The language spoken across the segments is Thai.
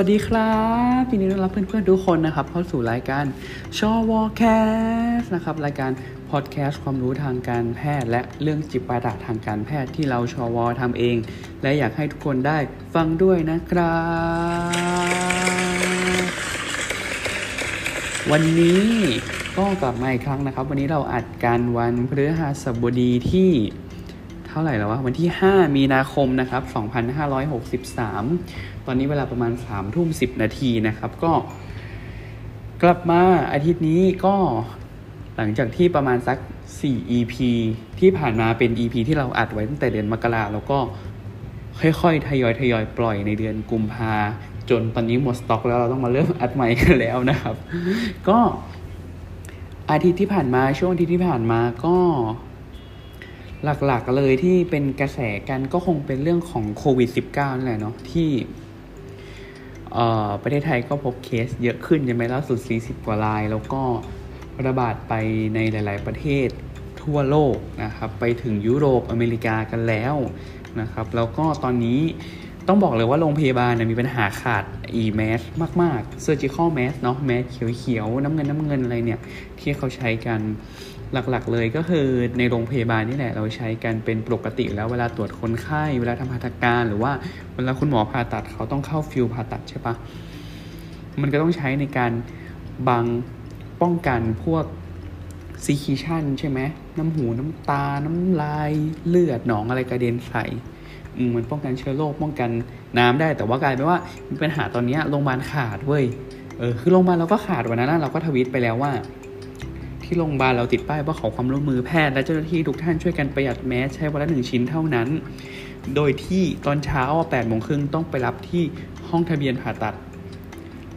สวัสดีครับยินดีต้อนรับเพื่อนๆทุกคนนะครับเข้าสู่รายการชอวอแคสนะครับรายการพอดแคสต์ความรู้ทางการแพทย์และเรื่องจิตประดาทางการแพทย์ที่เราชอวอทำเอง และอยากให้ทุกคนได้ฟังด้วยนะครับ วันนี้ก็กลับมาอีกครั้งนะครับ วันนี้เราอัดกันวันพฤหัสบดีที่เท่าไหร่แล้ววะวันที่ 5 มีนาคมนะครับ 2563 ตอนนี้เวลาประมาณ3ทุ่ม10นาทีนะครับ ก็ กลับมาอาทิตย์นี้ก็หลังจากที่ประมาณสัก 4 EP ที่ผ่านมาเป็น EP ที่เราอัดไว้ตั้งแต่เดือนมกราแล้วก็ค่อยๆ ทยอยทยอยปล่อยในเดือนกุมภาจนตอนนี้หมดสต็อกแล้วเราต้องมาเริ่มอัดใหม่กันแล้วนะครับ ก็อาทิตย์ที่ผ่านมาช่วงอาทิตย์ที่ผ่านมาก็หลักๆเลยที่เป็นกระแสกันก็คงเป็นเรื่องของโควิด -19 นั่นแหละเนาะที่ ประเทศไทยก็พบเคสเยอะขึ้นใช่ไหมล่าสุด 40 กว่าราย แล้วก็ระบาดไปในหลาย ๆ ประเทศทั่วโลกนะครับไปถึงยุโรปอเมริกากันแล้วนะครับแล้วก็ตอนนี้ต้องบอกเลยว่าโรงพยาบาลมีปัญหาขาดอีแมสมาก ๆ surgical mask เนาะแมสเขียว ๆ น้ำเงินน้ำเงินอะไรเนี่ย ที่เขาใช้กัน หลักๆ เลยก็คือในโรงพยาบาลนี่แหละเราใช้กันเป็นปกติแล้วเวลาตรวจคนไข้เวลาทำผ่าตัดการหรือว่าเวลาคุณหมอผ่าตัดเขาต้องเข้า field ผ่าตัดใช่ปะมันก็ต้องใช้ในการบังป้องกันพวก secretion ใช่ไหมน้ำหูน้ำตา น้ำลายเลือดหนองอะไรกระเด็นใส่มันป้องกันเชื้อโรคป้องกันน้ำได้ แต่ว่ากลายเป็นว่ามีปัญหาตอนนี้โรงพยาบาลขาดเว้ยเออคือโรงพยาบาลเราก็ขาดวันนั้นเราก็ทวิตไปแล้วว่า ที่โรงพยาบาลเราติดป้ายว่าขอความร่วมมือแพทย์และเจ้าหน้าที่ทุกท่านช่วยกันประหยัดแมสใช้วันละหนึ่งชิ้นเท่านั้น โดยที่ตอนเช้าแปดโมงครึ่งต้องไปรับที่ห้องทะเบียนผ่าตัด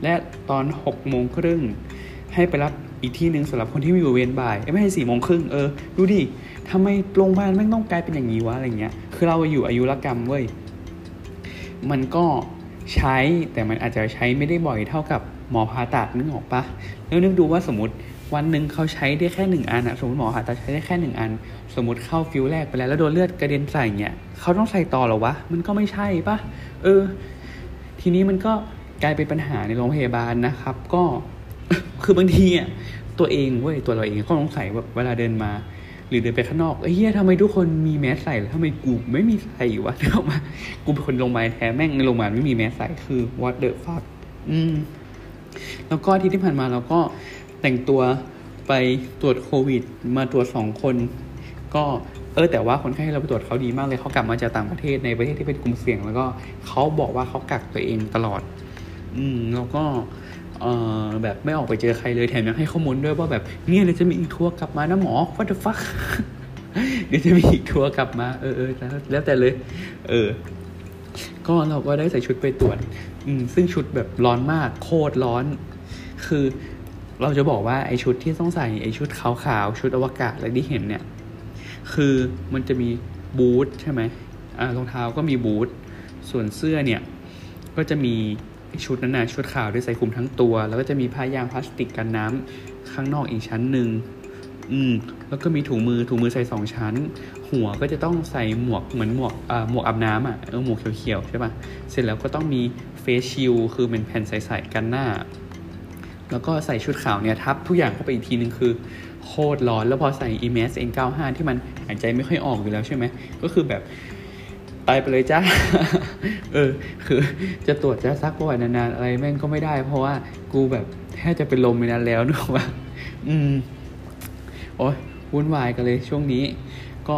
และตอนหกโมงครึ่งให้ไปรับอีกที่หนึ่งสำหรับคนที่มีอยู่เวรบ่ายไม่ใช่สี่โมงครึ่งเออดูดิทำไมโรงพยาบาลไม่ต้องกลายเป็นอย่างนี้วะอะไรเงี้ยคือเราอยู่อายุรกรรมเว้ยมันก็ใช้แต่มันอาจจะใช้ไม่ได้บ่อยเท่ากับหมอผ่าตัดนึกออกปะแล้วนึกดูว่าสมมติ วันหนึ่งเขาใช้ได้แค่หนึ่งอันอะสมมติหมอผ่าตัดใช้ได้แค่หนึ่งอัน สมมติเข้าฟิวแรกไปแล้วแล้วโดนเลือดกระเด็นใส่เนี่ยเขาต้องใส่ต่อหรอวะมันก็ไม่ใช่ปะเออ ทีนี้มันก็กลายเป็นปัญหาในโรงพยาบาลนะครับ ก็คือบางทีอะตัวเองเว้ยตัวเราเองก็ต้องใส่แบบเวลาเดินมา หรือเดินไปข้างนอกเฮียทำไมทุกคนมีแมสใส่แล้วทำไมกูไม่มีใส่วะเดี๋ยวมากูเป็นคนโรงพยาบาลแท้แม่งในโรงพยาบาลไม่มีแมสใส่คือ what the fuck อืมแล้วก็ที่ที่ผ่านมาเราก็ แต่งตัวไปตรวจโควิด มาตรวจสองคน ก็เออแต่ว่าคนไข้เราไปตรวจเขาดีมากเลยเขากลับมาจากต่างประเทศในประเทศที่เป็นกลุ่มเสี่ยง แล้วก็เขาบอกว่าเขากักตัวเองตลอด อืมแล้วก็เออแบบไม่ออกไปเจอใครเลยแถมยังให้ข้อมูลด้วยว่าแบบเนี่ยเดี๋ยวจะมีอีกทัวร์กลับมานะหมอ what the fuck เดี๋ยวจะมีอีกทัวร์กลับมาเออเออแล้วแต่เลย เออ ก็เราก็ได้ใส่ชุดไปตรวจ อืมซึ่งชุดแบบร้อนมากโคตรร้อน คือ เราจะบอกว่าไอชุดที่ต้องใส่ไอชุดขาวๆชุดอวกาศอะไรที่เห็นเนี่ย คือมันจะมีบูทใช่ไหมอ่ารองเท้าก็มีบูทส่วนเสื้อเนี่ยก็จะมีชุดนั้นนะชุดขาวด้วยใส่คลุมทั้งตัว แล้วก็จะมีผ้ายางพลาสติกกันน้ำข้างนอกอีกชั้นหนึ่งอืมแล้วก็มีถุงมือถุงมือใส่สองชั้น หัวก็จะต้องใส่หมวกเหมือนหมวกอ่าหมวกอาบน้ำอะเออหมวกเขียวๆใช่ปะ่ะเสร็จแล้วก็ต้องมีเฟสชิลคือเป็นแผ่นใสๆกันหน้า แล้วก็ใส่ชุดขาวเนี่ยทับทุกอย่างเข้าไปอีกทีนึงคือโคตรร้อน แล้วพอใส่ e m s N95 ที่มันหายใจไม่ค่อยออกอยู่แล้วใช่ไหม ก็คือแบบตายไปเลยจ้า เออ คือจะตรวจจะซักประวัตินานๆ อะไรแม่งก็ไม่ได้ เพราะว่ากูแบบแทบจะเป็นลมไปนานแล้วนึกว่า อืม โอ้ยวุ่นวายกันเลยช่วงนี้ ก็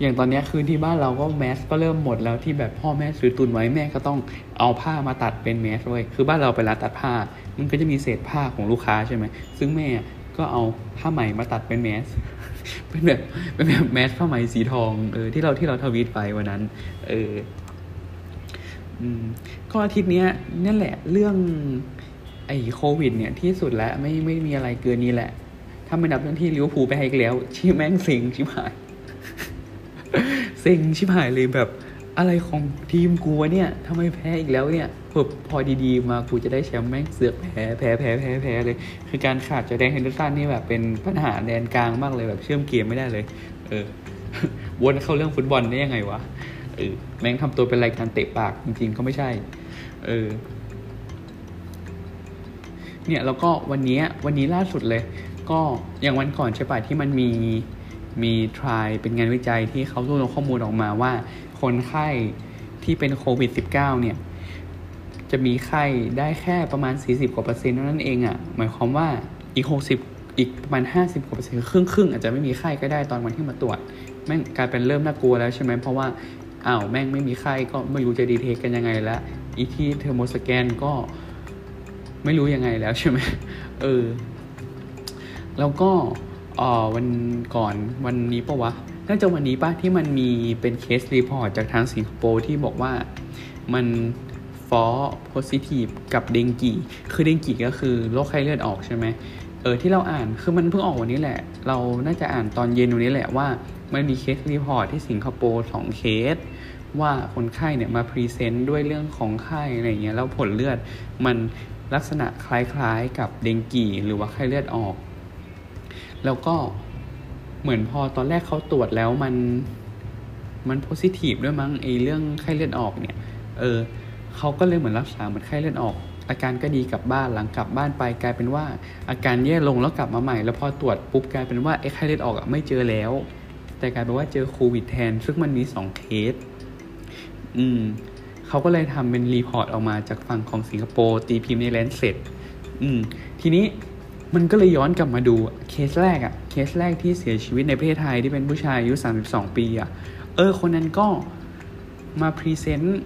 อย่างตอนนี้คืนที่บ้านเราก็แมสก็เริ่มหมดแล้วที่แบบพ่อแม่ซื้อตุนไว้แม่ก็ต้องเอาผ้ามาตัดเป็นแมสไว้คือบ้านเราไปร้านตัดผ้า มันก็จะมีเศษผ้าของลูกค้าใช่ไหม ซึ่งแม่ก็เอาผ้าไหมมาตัดเป็นแมส เป็นแบบเป็นแบบแมสผ้าไหมสีทองเออที่เราที่เราทวีตไปวันนั้น เอออืมก็อาทิตย์นี้นั่นแหละเรื่องไอ้โควิด เนี่ยที่สุดแล้วไม่ไม่มีอะไรเกินนี้แหละ ถ้าไม่นับเรื่องที่ลิเวอร์พูลไปให้แล้วชิแม่งเซ็งชิบหายเซ็งชิบหายเลยแบบอะไรของทีมกูวะเนี่ยทำไมแพ้อีกแล้วเนี่ย พอพอดีๆ มากูจะได้แชมป์แม่งเสือกแพ้แพ้แพ้แพ้แพ้เลย คือการขาดจะแดงเฮนเดอร์สันนี่แบบเป็นปัญหาแดนกลางมากเลยแบบเชื่อมเกมไม่ได้เลย เออ วนเข้าเรื่องฟุตบอลได้ยังไงวะเออแม่งทำตัวเป็นรายการเตะปากจริงๆก็ไม่ใช่ เออ เนี่ยแล้วก็วันนี้วันนี้ล่าสุดเลย ก็อย่างวันก่อนใช่ป่ะที่มันมีมีทรายเป็นงานวิจัยที่เขารวบรวมข้อมูลออกมาว่า คนไข้ที่เป็นโควิด -19 เนี่ย จะมีไข้ได้แค่ประมาณ 40 กว่าเปอร์เซ็นต์เท่านั้นเองอะ่ะหมายความว่าอีก 60 อีกประมาณ 50 กว่าเปอร์เซ็นต์ครึ่งครึ่งอาจจะไม่มีไข้ก็ได้ตอนวันที่มาตรวจแม่งกลายเป็นเริ่มน่ากลัวแล้วใช่ไหมเพราะว่าอ้าวแม่งไม่มีไข้ก็ไม่รู้จะ detect กันยังไงแล้วอีที่ thermoscan ก็ไม่รู้ยังไงแล้วใช่ไหมเออแล้วก็อ๋อวันก่อนวันนี้ปะวะน่าจะวันนี้ปะที่มันมีเป็น case report จากทางสิงคโปร์ที่บอกว่ามัน false positive กับ dengue คือ dengue ก็คือโรคไข้เลือดออกใช่ไหมเออที่เราอ่านคือมันเพิ่งออกวันนี้แหละ เราน่าจะอ่านตอนเย็นวันนี้แหละว่ามันมี case report ที่สิงคโปร์สองเคส ว่าคนไข้เนี่ยมา present ด้วยเรื่องของไข้อะไรเงี้ยแล้วผลเลือดมันลักษณะคล้ายๆกับ dengue หรือว่าไข้เลือดออก แล้วก็เหมือนพอตอนแรกเขาตรวจแล้วมันมัน positive ด้วยมั้งไอเรื่องไข้เลือดออกเนี่ย เออ เขาก็เลยเหมือนรักษาเหมือนไข้เลือดออก อาการก็ดีกลับบ้านหลังกลับบ้านไปกลายเป็นว่า อาการแย่ลงแล้วกลับมาใหม่ แล้วพอตรวจปุ๊บกลายเป็นว่าไอ้ไข้เลือดออกไม่เจอแล้ว แต่กลายเป็นว่าเจอโควิดแทน ซึ่งมันมีสองเคสอืมเขาก็เลยทำเป็น report ออกมาจากฝั่งของสิงคโปร์ตีพิมพ์ใน Lancet อืมทีนี้มันก็เลยย้อนกลับมาดูเคสแรกอะเคสแรกที่เสียชีวิตในประเทศไทยที่เป็นผู้ชายอายุ 32 ปีอะเออ คนนั้นก็มา present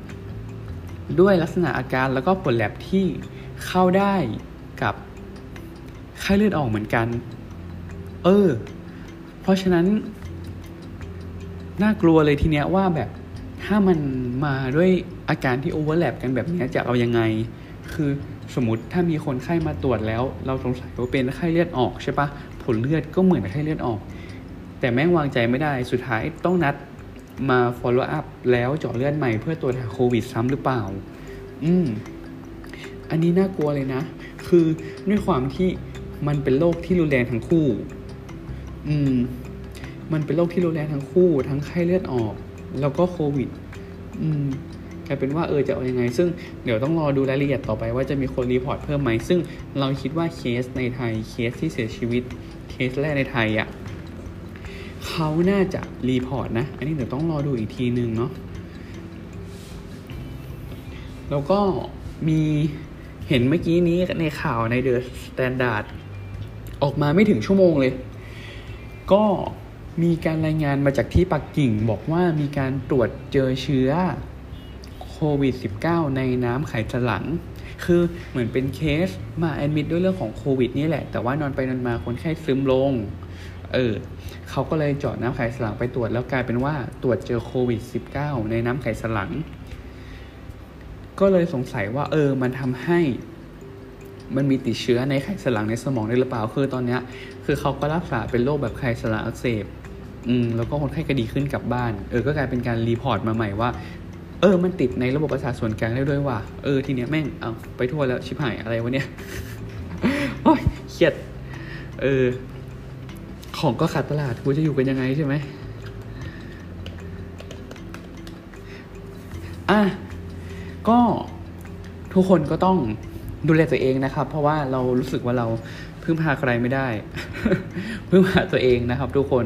ด้วยลักษณะอาการแล้วก็ผลแลบที่เข้าได้กับไข้เลือดออกเหมือนกัน เออ เพราะฉะนั้น น่ากลัวเลยทีเนี้ยว่าแบบถ้ามันมาด้วยอาการที่ overlap กันแบบนี้จะเอายังไง คือสมมติถ้ามีคนไข้มาตรวจแล้ว เราสงสัยว่าเป็นไข้เลือดออกใช่ปะผลเลือดก็เหมือนไข้เลือดออก แต่แม่งวางใจไม่ได้สุดท้ายต้องนัด มา follow up แล้วเจาะเลือดใหม่เพื่อตรวจหาโควิดซ้ำหรือเปล่า อืม อันนี้น่ากลัวเลยนะ คือด้วยความที่มันเป็นโรคที่รุนแรงทั้งคู่ อืม มันเป็นโรคที่รุนแรงทั้งคู่ ทั้งไข้เลือดออก แล้วก็โควิด อืมกลายเป็นว่าเออจะเอาอยัางไง ซึ่งเดี๋ยวต้องรอดูรายละเอียดต่อไปว่าจะมีคน report เพิ่มไหม ซึ่งเราคิดว่าเคสในไทยเคสที่เสียชีวิตเคสแรกในไทยอะ่ะ เขาน่าจะ report นะ อันนี้เดี๋ยวต้องรอดูอีกทีนึงเนาะ แล้วก็มีเห็นเมื่อกี้นี้ในข่าวใน THE STANDARD ออกมาไม่ถึงชั่วโมงเลย ก็มีการรายงานมาจากที่ปักกิ่งบอกว่ามีการตรวจเจอเชื้อโควิด -19 ในน้ำไขสันหลัง คือเหมือนเป็นเคสมาแอดมิดด้วยเรื่องของโควิดนี่แหละ แต่ว่านอนไปนอนมาคนไข้ซึมลง เออ เขาก็เลยเจาะน้ำไขสันหลังไปตรวจแล้วกลายเป็นว่าตรวจเจอโควิด -19 ในน้ำไขสันหลัง ก็เลยสงสัยว่าเออมันทำให้มันมีติดเชื้อในไขสันหลังในสมองได้หรือเปล่าคือตอนเนี้ยคือเขาก็รักษาเป็นโรคแบบไขสันหลังอักเสบอืมแล้วก็คนไข้ก็ดีขึ้นกลับบ้าน เออก็กลายเป็นการรีพอร์ตมาใหม่ว่า เออมันติดในระบบประสาทส่วนกลางได้ด้วยว่ะเออทีเนี้ยแม่งเอาไปทั่วแล้วชิบหายอะไรวะเนี่ยโอ้ยเครียดเออ ของก็ขาดตลาดกูจะอยู่กันยังไงใช่ไหมอะก็ทุกคนก็ต้องดูแลตัวเองนะครับ เพราะว่าเรารู้สึกว่าเราพึ่งพาใครไม่ได้ พึ่งพาตัวเองนะครับ ทุกคน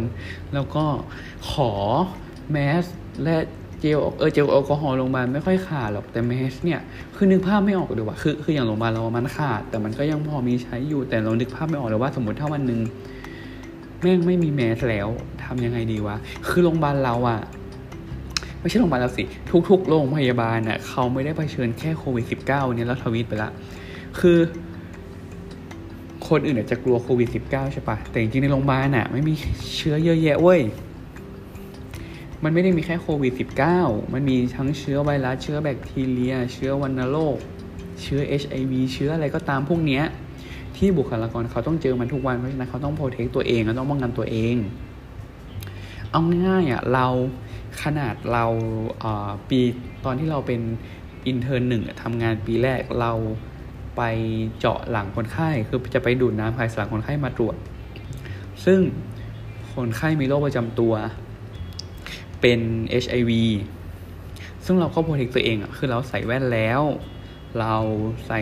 แล้วก็ขอแมสและเจลเออเจลแอลกอฮอล์โรงพยาบาลไม่ค่อยขาดหรอกแต่แมสเนี่ยคือนึกภาพไม่ออกเลยว่าคือคืออย่างโรงพยาบาลเรามันขาด แต่มันก็ยังพอมีใช้อยู่แต่เรานึกภาพไม่ออกเลยว่าสมมติถ้าวันหนึ่ง แม่งไม่มีแมสแล้วทำยังไงดีวะ คือโรงพยาบาลเราอะไม่ใช่โรงพยาบาลเราสิ ทุกๆ โรงพยาบาลน่ะเขาไม่ได้เผชิญแค่โควิด -19 เนี่ยแล้วทวีตไปละ คือ คนอื่นอาจจะกลัวโควิด -19 ใช่ปะแต่จริงๆในโรงพยาบาลน่ะไม่มีเชื้อเยอะแยะเว้ย มันไม่ได้มีแค่โควิด -19 มันมีทั้งเชื้อไวรัส เชื้อแบคทีเรีย เชื้อวัณโรค เชื้อ HIV เชื้ออะไรก็ตามพวกเนี้ย ที่บุคลากรเขาต้องเจอมันทุกวันเพราะฉะนั้นเขาต้องโปรเทคตัวเองเขาต้องป้องกันตัวเอง เอาง่ายๆอะเราขนาดเราปีตอนที่เราเป็น intern หนึ่งทำงานปีแรกเราไปเจาะหลังคนไข้คือจะไปดูดน้ำไขสันหลังคนไข้มาตรวจ ซึ่งคนไข้มีโรคประจำตัวเป็น HIV ซึ่งเราก็ protect ตัวเองอะคือเราใส่แว่นแล้ว เราใส่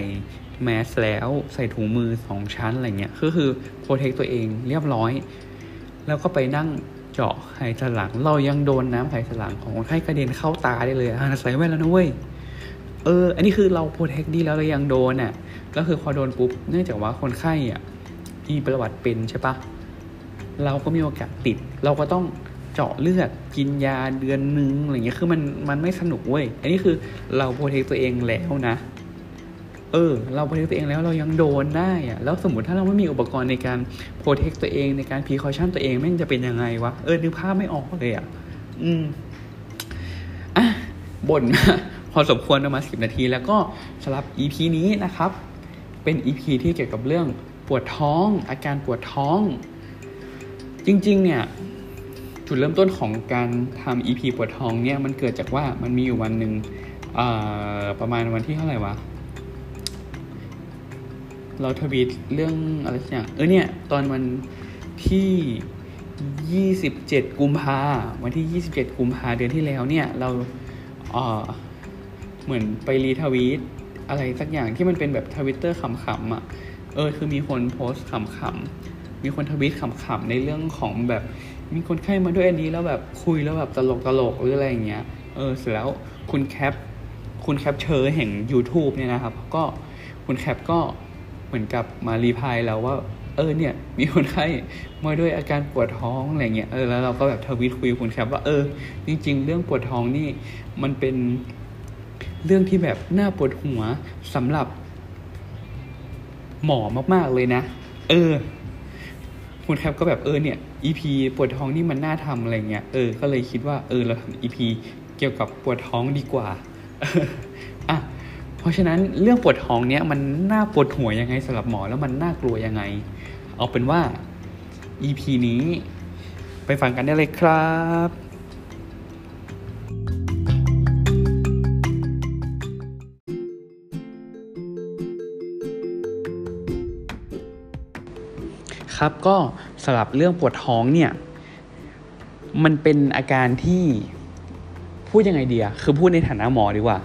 แมสแล้วใส่ถุงมือสองชั้นอะไรเงี้ยก็คือโปรเทคตัวเองเรียบร้อย แล้วก็ไปนั่งเจาะไขสันหลัง เรายังโดนน้ำไขสันหลังของคนไข้กระเด็นเข้าตาได้เลยอะใส่แว่นแล้วนะเว้ยเออ อันนี้คือเราโปรเทคดีแล้วเรายังโดนอะก็คือพอโดนปุ๊บเนื่องจากว่าคนไข้อะมีประวัติเป็นใช่ปะเราก็มีโอกาสติด เราก็ต้องเจาะเลือดกินยาเดือนนึงอะไรเงี้ยคือมันมันไม่สนุกเว้ยอันนี้คือเราโปรเทคตัวเองแล้วนะ เออ เราโปรเทคตัวเองแล้วเรายังโดนได้อะแล้วสมมติถ้าเราไม่มีอุปกรณ์ในการโปรเทคตัวเองในการพีคอชั่นตัวเองแม่งจะเป็นยังไงวะ เออ นึกภาพไม่ออกเลยอะอืมอะบ่นมาพอสมควรประมาณสิบนาที แล้วก็สำหรับ EP นี้นะครับ เป็น EP ที่เกี่ยวกับเรื่องปวดท้อง อาการปวดท้อง จริง ๆ เนี่ยจุดเริ่มต้นของการทำ EP ปวดท้องเนี่ยมันเกิดจากว่ามันมีอยู่วันหนึ่งประมาณวันที่เท่าไหร่วะ เราทวีตเรื่องอะไรสักอย่าง เออเนี่ย ตอนวันที่ 27 กุมภาวันที่ 27 กุมภาเดือนที่แล้วเนี่ย เราเออเหมือนไปรีทวีตอะไรสักอย่างที่มันเป็นแบบทวิตเตอร์ขำๆอะ เออ คือมีคนโพสต์ขำๆ มีคนทวีตขำๆ ในเรื่องของแบบมีคนไข้มาด้วยอันนี้แล้วแบบคุยแล้วแบบตลกตลกหรืออะไรอย่างเงี้ย เออ เสร็จแล้วคุณแคป คุณแคปเชอร์แห่ง YouTube เนี่ยนะครับ ก็คุณแคปก็ เหมือนกับมา reply แล้วว่า เออเนี่ย มีคนไข้มาด้วยอาการปวดท้องอะไรเงี้ยเออแล้วเราก็แบบทวีตคุยคุณแคปว่าเออ จริง ๆ เรื่องปวดท้องนี่มันเป็นเรื่องที่แบบน่าปวดหัวสำหรับหมอมากๆเลยนะ เออ คุณแคปก็แบบเออเนี่ย EP ปวดท้องนี่มันน่าทำอะไรเงี้ย เออ ก็เลยคิดว่าเออเราทำ EP เกี่ยวกับปวดท้องดีกว่า อะ เพราะฉะนั้นเรื่องปวดท้องเนี้ยมันน่าปวดหัวยังไงสำหรับหมอแล้วมันน่ากลัวยังไง เอาเป็นว่า EP นี้ไปฟังกันได้เลยครับครับก็สำหรับเรื่องปวดท้องเนี่ยมันเป็นอาการที่พูดยังไงเดีอะคือพูดในฐานะหมอดีกว่า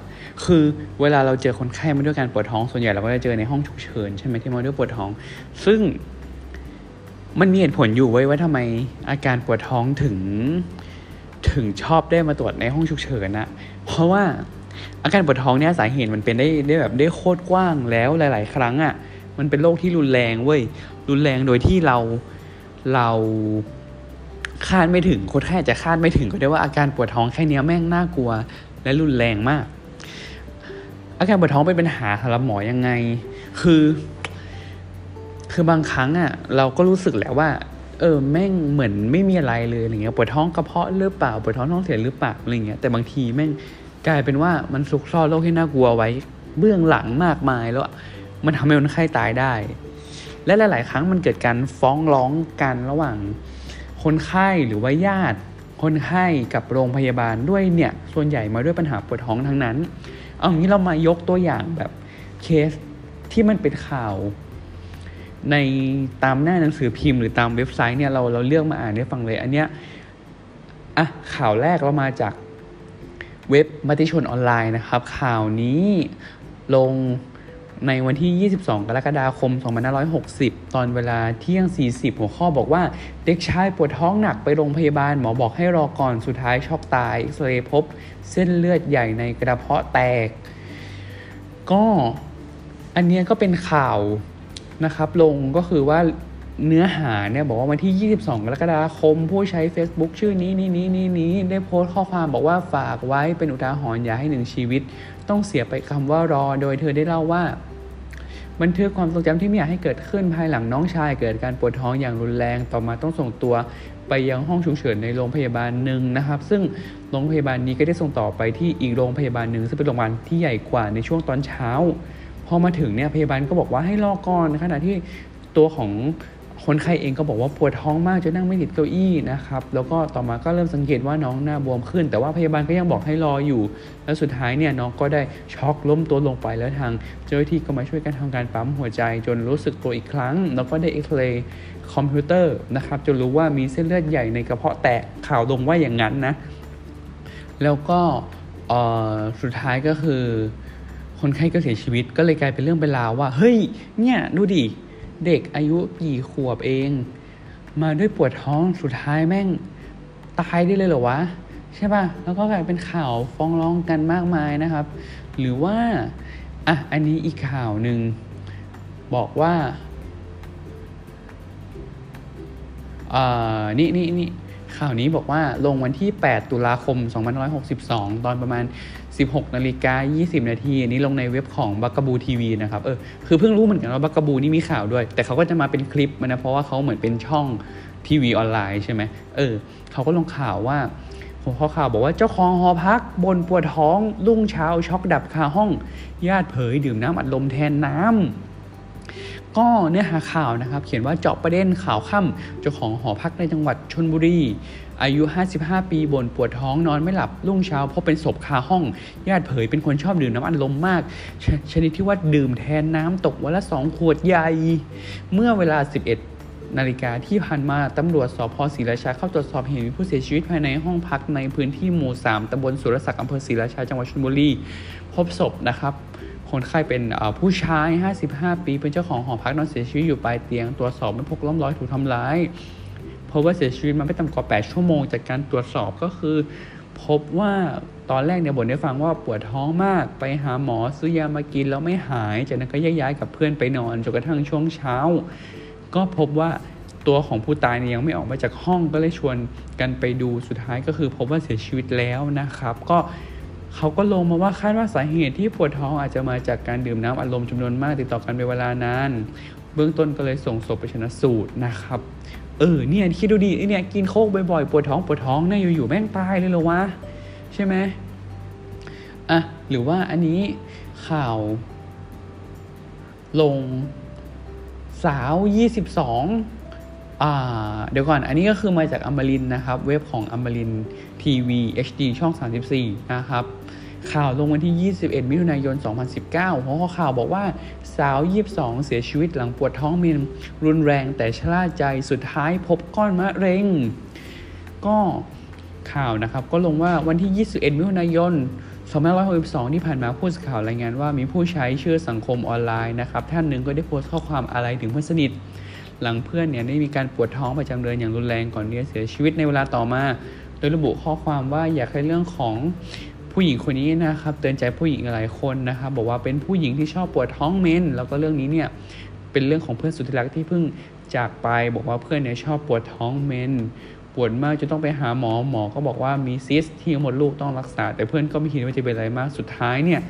คือเวลาเราเจอคนไข้มาด้วยการปวดท้องส่วนใหญ่เราก็จะเจอในห้องฉุกเฉินใช่ไหมที่มาด้วยปวดท้อง ซึ่งมันมีเหตุผลอยู่ไว้ว่าทำไมอาการปวดท้องถึงถึงชอบได้มาตรวจในห้องฉุกเฉินนะเพราะว่าอาการปวดท้องเนี่ยสาเหตุมันเป็นได้ได้แบบได้โคตรกว้างแล้วหลาย ๆ ครั้งอะ่ะมันเป็นโรคที่รุนแรงเว้ยรุนแรงโดยที่เราเราคาดไม่ถึงคนไข้จะคาดไม่ถึงก็ได้ว่าอาการปวดท้องแค่นี้แม่งน่ากลัว และรุนแรงมาก อาการปวดท้องเป็นปัญหาสำหรับหมอยังไง คือ คือบางครั้งอะ เราก็รู้สึกแหละว่า เออแม่งเหมือนไม่มีอะไรเลยอะไรเงี้ยปวดท้องกระเพาะหรือเปล่าปวดท้องท้องเสียหรือเปล่าอะไรเงี้ยแต่บางทีแม่งกลายเป็นว่ามันซุกซ่อนโรคที่น่ากลัวไว้ เบื้องหลังมากมายแล้วมันทำให้คนไข้ตายได้ และหลาย ๆ ครั้งมันเกิดการฟ้องร้องกันระหว่าง คนไข้หรือว่าญาติ คนไข้กับโรงพยาบาลด้วยเนี่ย ส่วนใหญ่มาด้วยปัญหาปวดท้องทั้งนั้น เอางี้เรามายกตัวอย่างแบบเคสที่มันเป็นข่าว ในตามหน้าหนังสือพิมพ์หรือตามเว็บไซต์เนี่ยเราเราเลือกมาอ่านได้ฟังเลย อันเนี้ยอะข่าวแรกเรามาจากเว็บมติชนออนไลน์นะครับ ข่าวนี้ลง ในวันที่ 22 กรกฎาคม 2560 ตอนเวลาเที่ยง 40 หัวข้อบอกว่า เด็กชายปวดท้องหนักไปโรงพยาบาลหมอบอกให้รอก่อนสุดท้ายช็อกตายเอ็กซเรย์พบ เส้นเลือดใหญ่ในกระเพาะแตก ก็อันนี้ก็เป็นข่าวนะครับ ลงก็คือว่าเนื้อหาเนี่ยบอกว่าวันที่ 22 กรกฎาคม ผู้ใช้ Facebook ชื่อนี้นี้นี้นี้นี้ได้โพสต์ข้อความบอกว่าฝากไว้เป็นอุทาหรณ์อย่าให้หนึ่งชีวิต ต้องเสียไปคำว่ารอ โดยเธอได้เล่าว่า บันทึกความทรงจำที่ไม่อยากให้เกิดขึ้นภายหลังน้องชาย เกิดการปวดท้องอย่างรุนแรง ต่อมาต้องส่งตัวไปยังห้องฉุกเฉินในโรงพยาบาลหนึ่งนะครับ ซึ่งโรงพยาบาลนี้ก็ได้ส่งต่อไปที่อีกโรงพยาบาลหนึ่งซึ่งเป็นโรงพยาบาลที่ใหญ่กว่าในช่วงตอนเช้า พอมาถึงเนี่ยพยาบาลก็บอกว่าให้รอก่อนขณะที่ตัวของ คนไข้เองก็บอกว่าปวดท้องมากจนนั่งไม่ติดเก้าอี้นะครับ แล้วก็ต่อมาก็เริ่มสังเกตว่าน้องหน้าบวมขึ้น แต่ว่าพยาบาลก็ยังบอกให้รออยู่ แล้วสุดท้ายเนี่ยน้องก็ได้ช็อกล้มตัวลงไปแล้วทางเจ้าหน้าที่ก็มาช่วยกันทำการปั๊มหัวใจ จนรู้สึกตัวอีกครั้ง แล้วก็ได้เอ็กซเรย์คอมพิวเตอร์นะครับจนรู้ว่ามีเส้นเลือดใหญ่ในกระเพาะแตกข่าวลงว่าอย่างนั้นนะ แล้วก็สุดท้ายก็คือคคนไข้ก็เสียชีวิตก็เลยกลายเป็นเรื่องเป็นราวว่า เฮ้ย เนี่ย ดูดิ เด็กอายุกี่ขวบเอง มาด้วยปวดท้องสุดท้ายแม่งตายได้เลยเหรอวะ ใช่ป่ะ แล้วก็กลายเป็นข่าวฟ้องร้องกันมากมายนะครับ หรือว่า อะ อันนี้อีกข่าวหนึ่งบอกว่าอ่านี่นี่นี่ข่าวนี้บอกว่าลงวันที่ 8 ตุลาคม 2562 ตอนประมาณ 16นาฬิกา20 นาทีอันนี้ลงในเว็บของบักกบูทีวีนะครับเออคือเพิ่งรู้เหมือนกันว่าบักกบูนี่มีข่าวด้วย แต่เขาก็จะมาเป็นคลิปมันะเพราะว่าเขาเหมือนเป็นช่องทีวีออนไลน์ใช่ไหมเออเขาก็ลงข่าวว่าหัวข้อข่าวบอกว่าเจ้าของหอพักบนปวดท้องรุ่งเช้าช็อกดับคาห้อง ญาติเผยดื่มน้ำอัดลมแทนน้ำ ก็เนื้อหาข่าวนะครับ เขียนว่าเจาะประเด็นข่าวค่ำเจ้าของหอพักในจังหวัดชนบุรี อายุ 55 ปีบ่นปวดท้องนอนไม่หลับรุ่งเช้าพบเป็นศพคาห้อง ญาติเผยเป็นคนชอบดื่มน้ำอัดลมมากชชนิดที่ว่าดื่มแทนน้ำตกวันละสองขวดใหญ่ เมื่อเวลา 11นาฬิกาที่ผ่านมาตำรวจสพศรีราชาเข้าตรวจสอบเหตุมีผู้เสียชีวิตภายในห้องพักในพื้นที่หมู่ 3ตำบลสุรศักดิ์อำเภอศรีราชาจังหวัดชลบุรี พบศพนะครับ คนไข้เป็นผู้ชาย 55 ปี เป็นเจ้าของหอพักนอนเสียชีวิตอยู่ปลายเตียง ตรวจสอบไม่พบร่องรอยถูกทำร้ายเพราะว่าเสียชีวิตมาไม่ต่ำกว่า 8 ชั่วโมง จากการตรวจสอบก็คือ พบว่าตอนแรกเนี่ยบ่นให้ฟังว่าปวดท้องมาก ไปหาหมอซื้อยามากินแล้วไม่หาย จากนั้นก็ยกย้ายกับเพื่อนไปนอนจนกระทั่งช่วงเช้า ก็พบว่าตัวของผู้ตายเนี่ยยังไม่ออกมาจากห้องก็เลยชวนกันไปดูสุดท้ายก็คือพบว่าเสียชีวิตแล้วนะครับ ก็ เขาก็ลงมาว่าคาดว่าสาเหตุที่ปวดท้องอาจจะมาจากการดื่มน้ำอัดลมจำนวนมากติดต่อกันเป็นเวลานาน เบื้องต้นก็เลยส่งศพไปชนะสูตรนะครับ เออเนี่ยคิดดูดิเนี่ยกินโคกบ่อยๆปวดท้องปวดท้องเนี่ยอยู่ๆแม่งตายเลยเหรอวะใช่ไหมอะหรือว่าอันนี้ข่าว ลงสาว 22อ่าเดี๋ยวก่อน อันนี้ก็คือมาจากอมรินนะครับ เว็บของอมรินทีวี HD ช่อง 34 นะครับ ข่าวลงวันที่ 21 มิถุนายน 2019 หัวข้อข่าวบอกว่าสาว 22 เสียชีวิตหลังปวดท้องเมนรุนแรงแต่ชราใจสุดท้ายพบก้อนมะเร็ง ก็ข่าวนะครับก็ลงว่าวันที่ 21 มิถุนายน2562 ที่ผ่านมาผู้สื่อข่าวรายงานว่ามีผู้ใช้ชื่อสังคมออนไลน์นะครับท่านหนึ่งก็ได้โพสต์ข้อความอะไรถึงเพื่อนสนิท หลังเพื่อนเนี่ยได้มีการปวดท้องประจำเดือนอย่างรุนแรงก่อนที่จะเสียชีวิตในเวลาต่อมา โดยระบุข้อความว่าอยากให้เรื่องของ ผู้หญิงคนนี้นะครับเตือนใจผู้หญิงหลายคนนะครับบอกว่าเป็นผู้หญิงที่ชอบปวดท้องเมนแล้วก็เรื่องนี้เนี่ยเป็นเรื่องของเพื่อนสุดที่รักที่เพิ่งจากไป บอกว่าเพื่อนเนี่ยชอบปวดท้องเมนปวดมากจนต้องไปหาหมอหมอก็บอกว่ามีซิสที่หมดลูกต้องรักษา แต่เพื่อนก็ไม่คิดว่าจะเป็นอะไรมากสุดท้ายเนี่ย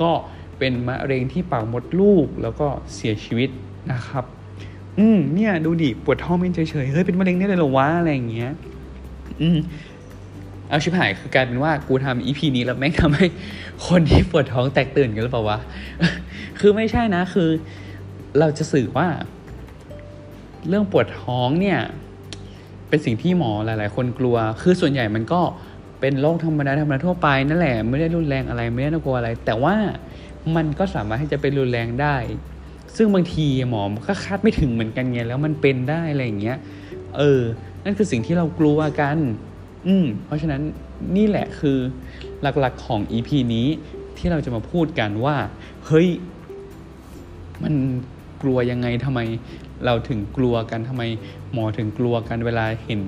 ก็เป็นมะเร็งที่ปากมดลูกแล้วก็เสียชีวิตนะครับ อืมเนี่ยดูดิปวดท้องเป็นเฉยๆเฮ้ยเป็นมะเร็งได้เลยหรอวะอะไรอย่างเงี้ย อืม เอาชิบหายคือกลายเป็นว่ากูทำอีพีนี้แล้วแม่งทำให้คนที่ปวดท้องแตกตื่นกันหรือเปล่าวะ คือไม่ใช่นะ คือเราจะสื่อว่า เรื่องปวดท้องเนี่ย เป็นสิ่งที่หมอหลาย ๆ คนกลัว คือส่วนใหญ่มันก็เป็นโรคธรรมดาธรรมดาทั่วไปนั่นแหละ ไม่ได้รุนแรงอะไร ไม่ได้น่ากลัวอะไร แต่ว่ามันก็สามารถที่จะเป็นรุนแรงได้ ซึ่งบางทีหมอก็คาดไม่ถึงเหมือนกันไงแล้วมันเป็นได้อะไรอย่างเงี้ย เออ นั่นคือสิ่งที่เรากลัวกัน อืมเพราะฉะนั้นนี่แหละคือหลักๆของ EP นี้ที่เราจะมาพูดกันว่า เฮ้ย มันกลัวยังไงทำไมเราถึงกลัวกันทำไมหมอถึงกลัวกันเวลาเห็น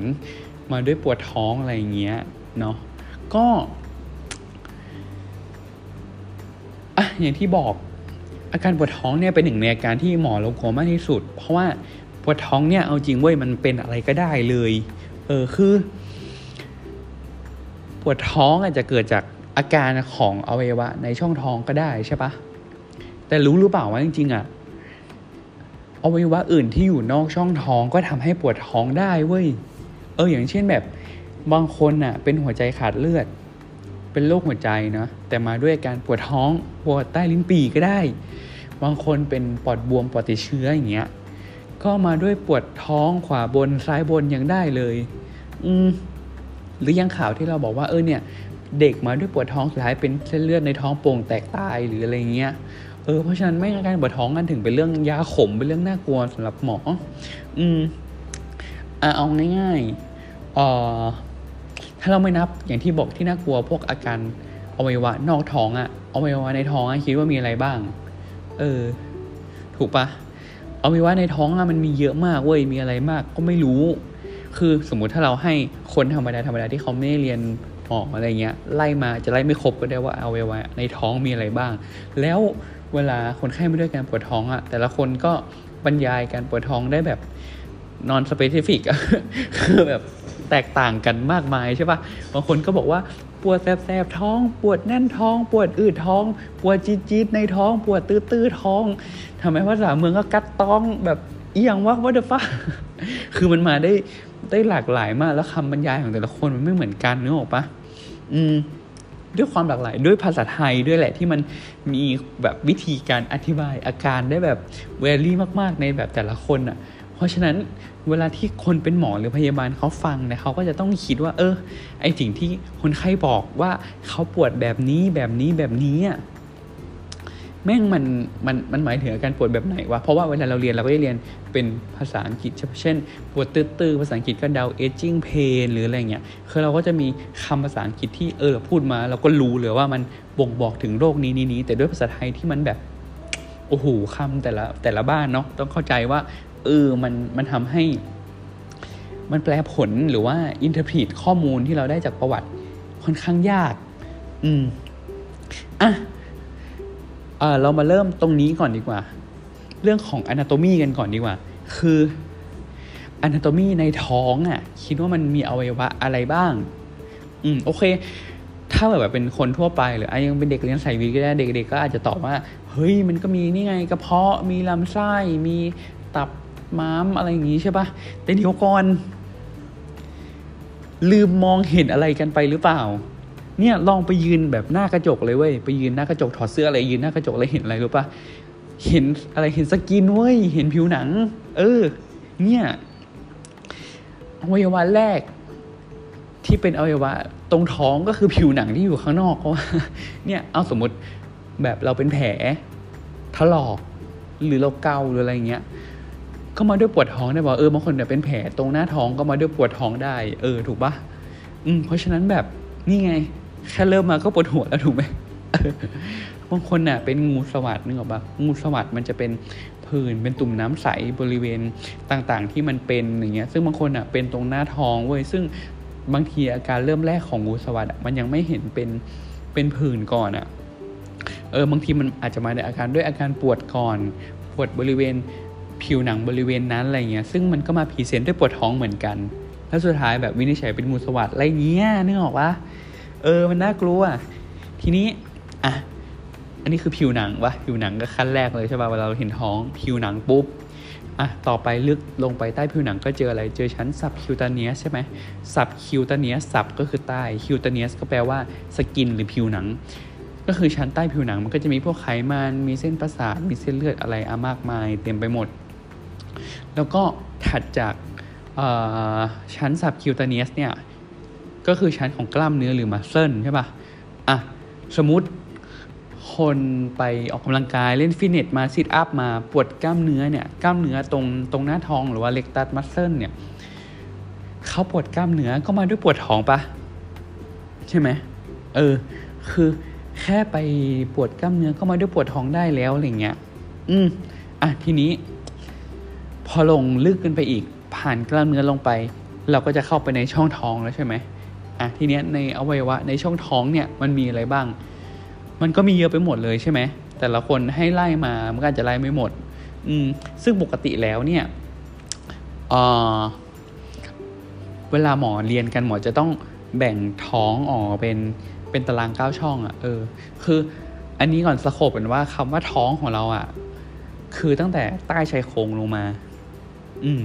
มาด้วยปวดท้องอะไรอย่างเงี้ยเนาะก็อะอย่างที่บอกอาการปวดท้องเนี่ยเป็นหนึ่งในอาการที่หมอเรากลัวมากที่สุด เพราะว่าปวดท้องเนี่ยเอาจริงเว้ยมันเป็นอะไรก็ได้เลย เออคือ ปวดท้องอาจจะเกิดจากอาการของอวัยวะในช่องท้องก็ได้ใช่ปะแต่รู้หรือเปล่าว่าจริงๆอะอวัยวะอื่นที่อยู่นอกช่องท้องก็ทำให้ปวดท้องได้เว้ย เอออย่างเช่นแบบบางคนอะเป็นหัวใจขาดเลือด เป็นโรคหัวใจนะแต่มาด้วยอาการปวดท้องปวดใต้ลิ้นปี่ก็ได้ บางคนเป็นปอดบวมปอดติดเชื้ออย่างเงี้ยก็มาด้วยปวดท้องขวาบนซ้ายบนยังได้เลย อืม หรือยังข่าวที่เราบอกว่าเออเนี่ยเด็กมาด้วยปวดท้องสุดท้ายเป็นเส้นเลือดในท้องโป่งแตกตายหรืออะไรเงี้ยเออเพราะฉะนั้นไม่อาการปวดท้องกันถึงเป็นเรื่องยาขมเป็นเรื่องน่ากลัวสำหรับหมอ อืมอะเอาง่ายๆเอ่อถ้าเราไม่นับอย่างที่บอกที่น่ากลัวพวกอาการอวัยวะนอกท้องอะ่ะอวัยวะในท้องอะคิดว่ามีอะไรบ้าง เออ ถูกปะอวัยวะในท้องอะมันมีเยอะมากเว้ยมีอะไรมาก ก็ไม่รู้ คือสมมุติถ้าเราให้คนธรรมดาธรรมดาที่เขาไม่ได้เรียนหมออะไรเงี้ยไล่มาจะไล่ไม่ครบก็ได้ว่าเอวัยวะในท้องมีอะไรบ้าง แล้วเวลาคนไข้ไม่ด้วยการปวดท้องอะแต่ละคนก็บรรยายการปวดท้องได้แบบนอนสเปซิฟิกคือแบบแตกต่างกันมากมายใช่ปะบางคนก็บอกว่าปวดแสบๆท้อง ปวดแน่นท้อง ปวดอืดท้อง ปวดจี๊ดๆในท้อง ปวดตื้อๆท้องทำไมภาษาเมืองก็กัดต้องแบบเอียงวะว่าเดฟ้าคือมันมาได้ ได้หลากหลายมากแล้วคำบรรยายของแต่ละคนมันไม่เหมือนกันนึกออกปะอืมด้วยความหลากหลาย ด้วยภาษาไทยด้วยแหละที่มันมีแบบวิธีการอธิบายอาการได้แบบเวลี่มาก ๆ ในแบบแต่ละคนอะ่ะ เพราะฉะนั้นเวลาที่คนเป็นหมอหรือพยาบาลเขาฟังเนี่ยเขาก็จะต้องคิดว่า เออ ไอสิ่งที่คนไข้บอกว่าเขาปวดแบบนี้แบบนี้แบบนี้อะ แม่งมันมันมันหมายถึงอาการปวดแบบไหนวะ เพราะว่าเวลาเราเรียนเราก็ได้เรียนเป็นภาษาอังกฤษเช่น ปวดตื้อๆภาษาอังกฤษก็เดา aging pain หรืออะไรเงี้ย คือเราก็จะมีคำภาษาอังกฤษที่เออพูดมาเราก็รู้เลยว่ามันบ่งบอกถึงโรคนี้นี้นี้แต่ด้วยภาษาไทยที่มันแบบโอ้โหคำแต่ละแต่ละบ้านเนาะต้องเข้าใจว่าเออมันมันทำให้ มันแปลผลหรือว่าอินเทอร์พรีตข้อมูลที่เราได้จากประวัติค่อนข้างยาก อืมอะ เออเรามาเริ่มตรงนี้ก่อนดีกว่า เรื่องของ anatomy กันก่อนดีกว่า คือ anatomy ในท้องอะ่ะ คิดว่ามันมีอวัยวะอะไรบ้าง อืม โอเค ถ้าแบบเป็นคนทั่วไปหรือยังเป็นเด็กเรียนสายวิทย์ก็ได้ เด็กๆก็อาจจะตอบว่า เฮ้ย มันก็มีนี่ไงกระเพาะ มีลำไส้ มีตับม้ามอะไรอย่างงี้ใช่ปะแต่เดี๋ยวก่อนลืมมองเห็นอะไรกันไปหรือเปล่า เนี่ยลองไปยืนแบบหน้ากระจกเลยเว้ยไปยืนหน้ากระจกถอดเสื้ออะไรยืนหน้ากระจกแล้วเห็นอะไรรู้ปะเห็นอะไรเห็นสกินเว้ยเห็นผิวหนัง เออ เนี่ยอวัยวะแรก ที่เป็นอวัยวะ ตรงท้องก็คือผิวหนังที่อยู่ข้างนอกเพราะว่าเนี่ยเอาสมมติแบบเราเป็นแผลถลอกหรือเราเกาหรืออะไรเงี้ยก็มาด้วยปวดท้องได้บอกเออบางคนเนี่ยเป็นแผลตรงหน้าท้องก็มาด้วยปวดท้องได้ เออ ถูกปะอืมเพราะฉะนั้นแบบนี่ไง แค่เริ่มมาก็ปวดหัวแล้วถูกไหมบางคนน่ะเป็นงูสวัสดนึกออกปะงูสวัสดมันจะเป็นผื่นเป็นตุ่มน้ำใสบริเวณต่างๆ ที่มันเป็นอย่างเงี้ยซึ่งบางคนอะเป็นตรงหน้าท้องเว้ยซึ่งบางทีอาการเริ่มแรกของงูสวัสดมันยังไม่เห็นเป็นเป็นผื่นก่อนอะเออบางทีมันอาจจะมาในอาการด้วยอาการปวดก่อนปวดบริเวณผิวหนังบริเวณนั้นอะไรเงี้ยซึ่งมันก็มา present ด้วยปวดท้องเหมือนกัน แล้วสุดท้ายแบบวินิจฉัยเป็นงูสวัสดอะไรเงี้ยนึกออกปะ เออมันน่ากลัว ทีนี้อะอันนี้คือผิวหนังวะผิวหนังก็ขั้นแรกเลยใช่ป่ะเวลาเราเห็นท้องผิวหนังปุ๊บอะต่อไปลึกลงไปใต้ผิวหนังก็เจออะไรเจอชั้น subcutaneous ใช่ไหมsubcutaneous sub ก็คือใต้ cutaneous ก็แปลว่า skin หรือผิวหนัง ก็คือชั้นใต้ผิวหนังมันก็จะมีพวกไขมันมีเส้นประสาทมีเส้นเลือดอะไรอามากมายเต็มไปหมด แล้วก็ถัดจากชั้น subcutaneous เนี่ย ก็คือชั้นของกล้ามเนื้อหรือ muscle ใช่ปะ่ะอะสมมติคนไปออกกำลังกายเล่นฟิตเนสมา sit up มาปวดกล้ามเนื้อเนี่ยกล้ามเนื้อตรงตรงหน้าท้องหรือว่าเล็กตัดมัสเซิลเนี่ยเขาปวดกล้ามเนื้อก็มาด้วยปวดท้องปะใช่ไหมเออ คือแค่ไปปวดกล้ามเนื้อก็มาด้วยปวดท้องได้แล้วอะไรเงี้ยอืมอะทีนี้ พอลงลึกขึ้นไปอีกผ่านกล้ามเนื้อลงไป เราก็จะเข้าไปในช่องท้องแล้วใช่ไหม อะทีเนี้ยในอวัยวะในช่องท้องเนี่ยมันมีอะไรบ้าง มันก็มีเยอะไปหมดเลยใช่ไหมแต่ละคนให้ไล่มามันก็อาจจะไล่ไม่หมด อืมซึ่งปกติแล้วเนี่ยเออเวลาหมอเรียนกันหมอจะต้องแบ่งท้องออกเป็นเป็นตารางเก้าช่องอะ่ะเออ คืออันนี้ก่อนสโคบเป็นว่าคำว่าท้องของเราอะ่ะ คือตั้งแต่ใต้ชายโครงลงมา อืม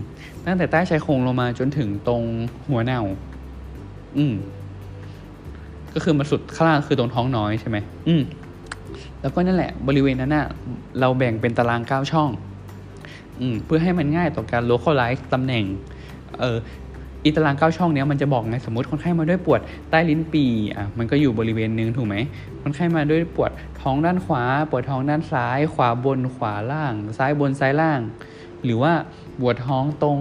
ตั้งแต่ใต้ชายโครงลงมาจนถึงตรงหัวเน่า อืม ก็คือมาสุดข้างล่างคือตรงท้องน้อยใช่ไหมอืม แล้วก็นั่นแหละ บริเวณนั้นน่ะ เราแบ่งเป็นตารางเก้าช่อง อืม เพื่อให้มันง่ายต่อการ localize ตำแหน่ง เอออีตารางเก้าช่องเนี้ยมันจะบอกไงสมมติคนไข้มาด้วยปวดใต้ลิ้นปีอะมันก็อยู่บริเวณนึงถูกไหมคนไข้มาด้วยปวดท้องด้านขวา ปวดท้องด้านซ้าย ขวาบนขวาล่าง ซ้ายบนซ้ายล่าง หรือว่าปวดท้องตรง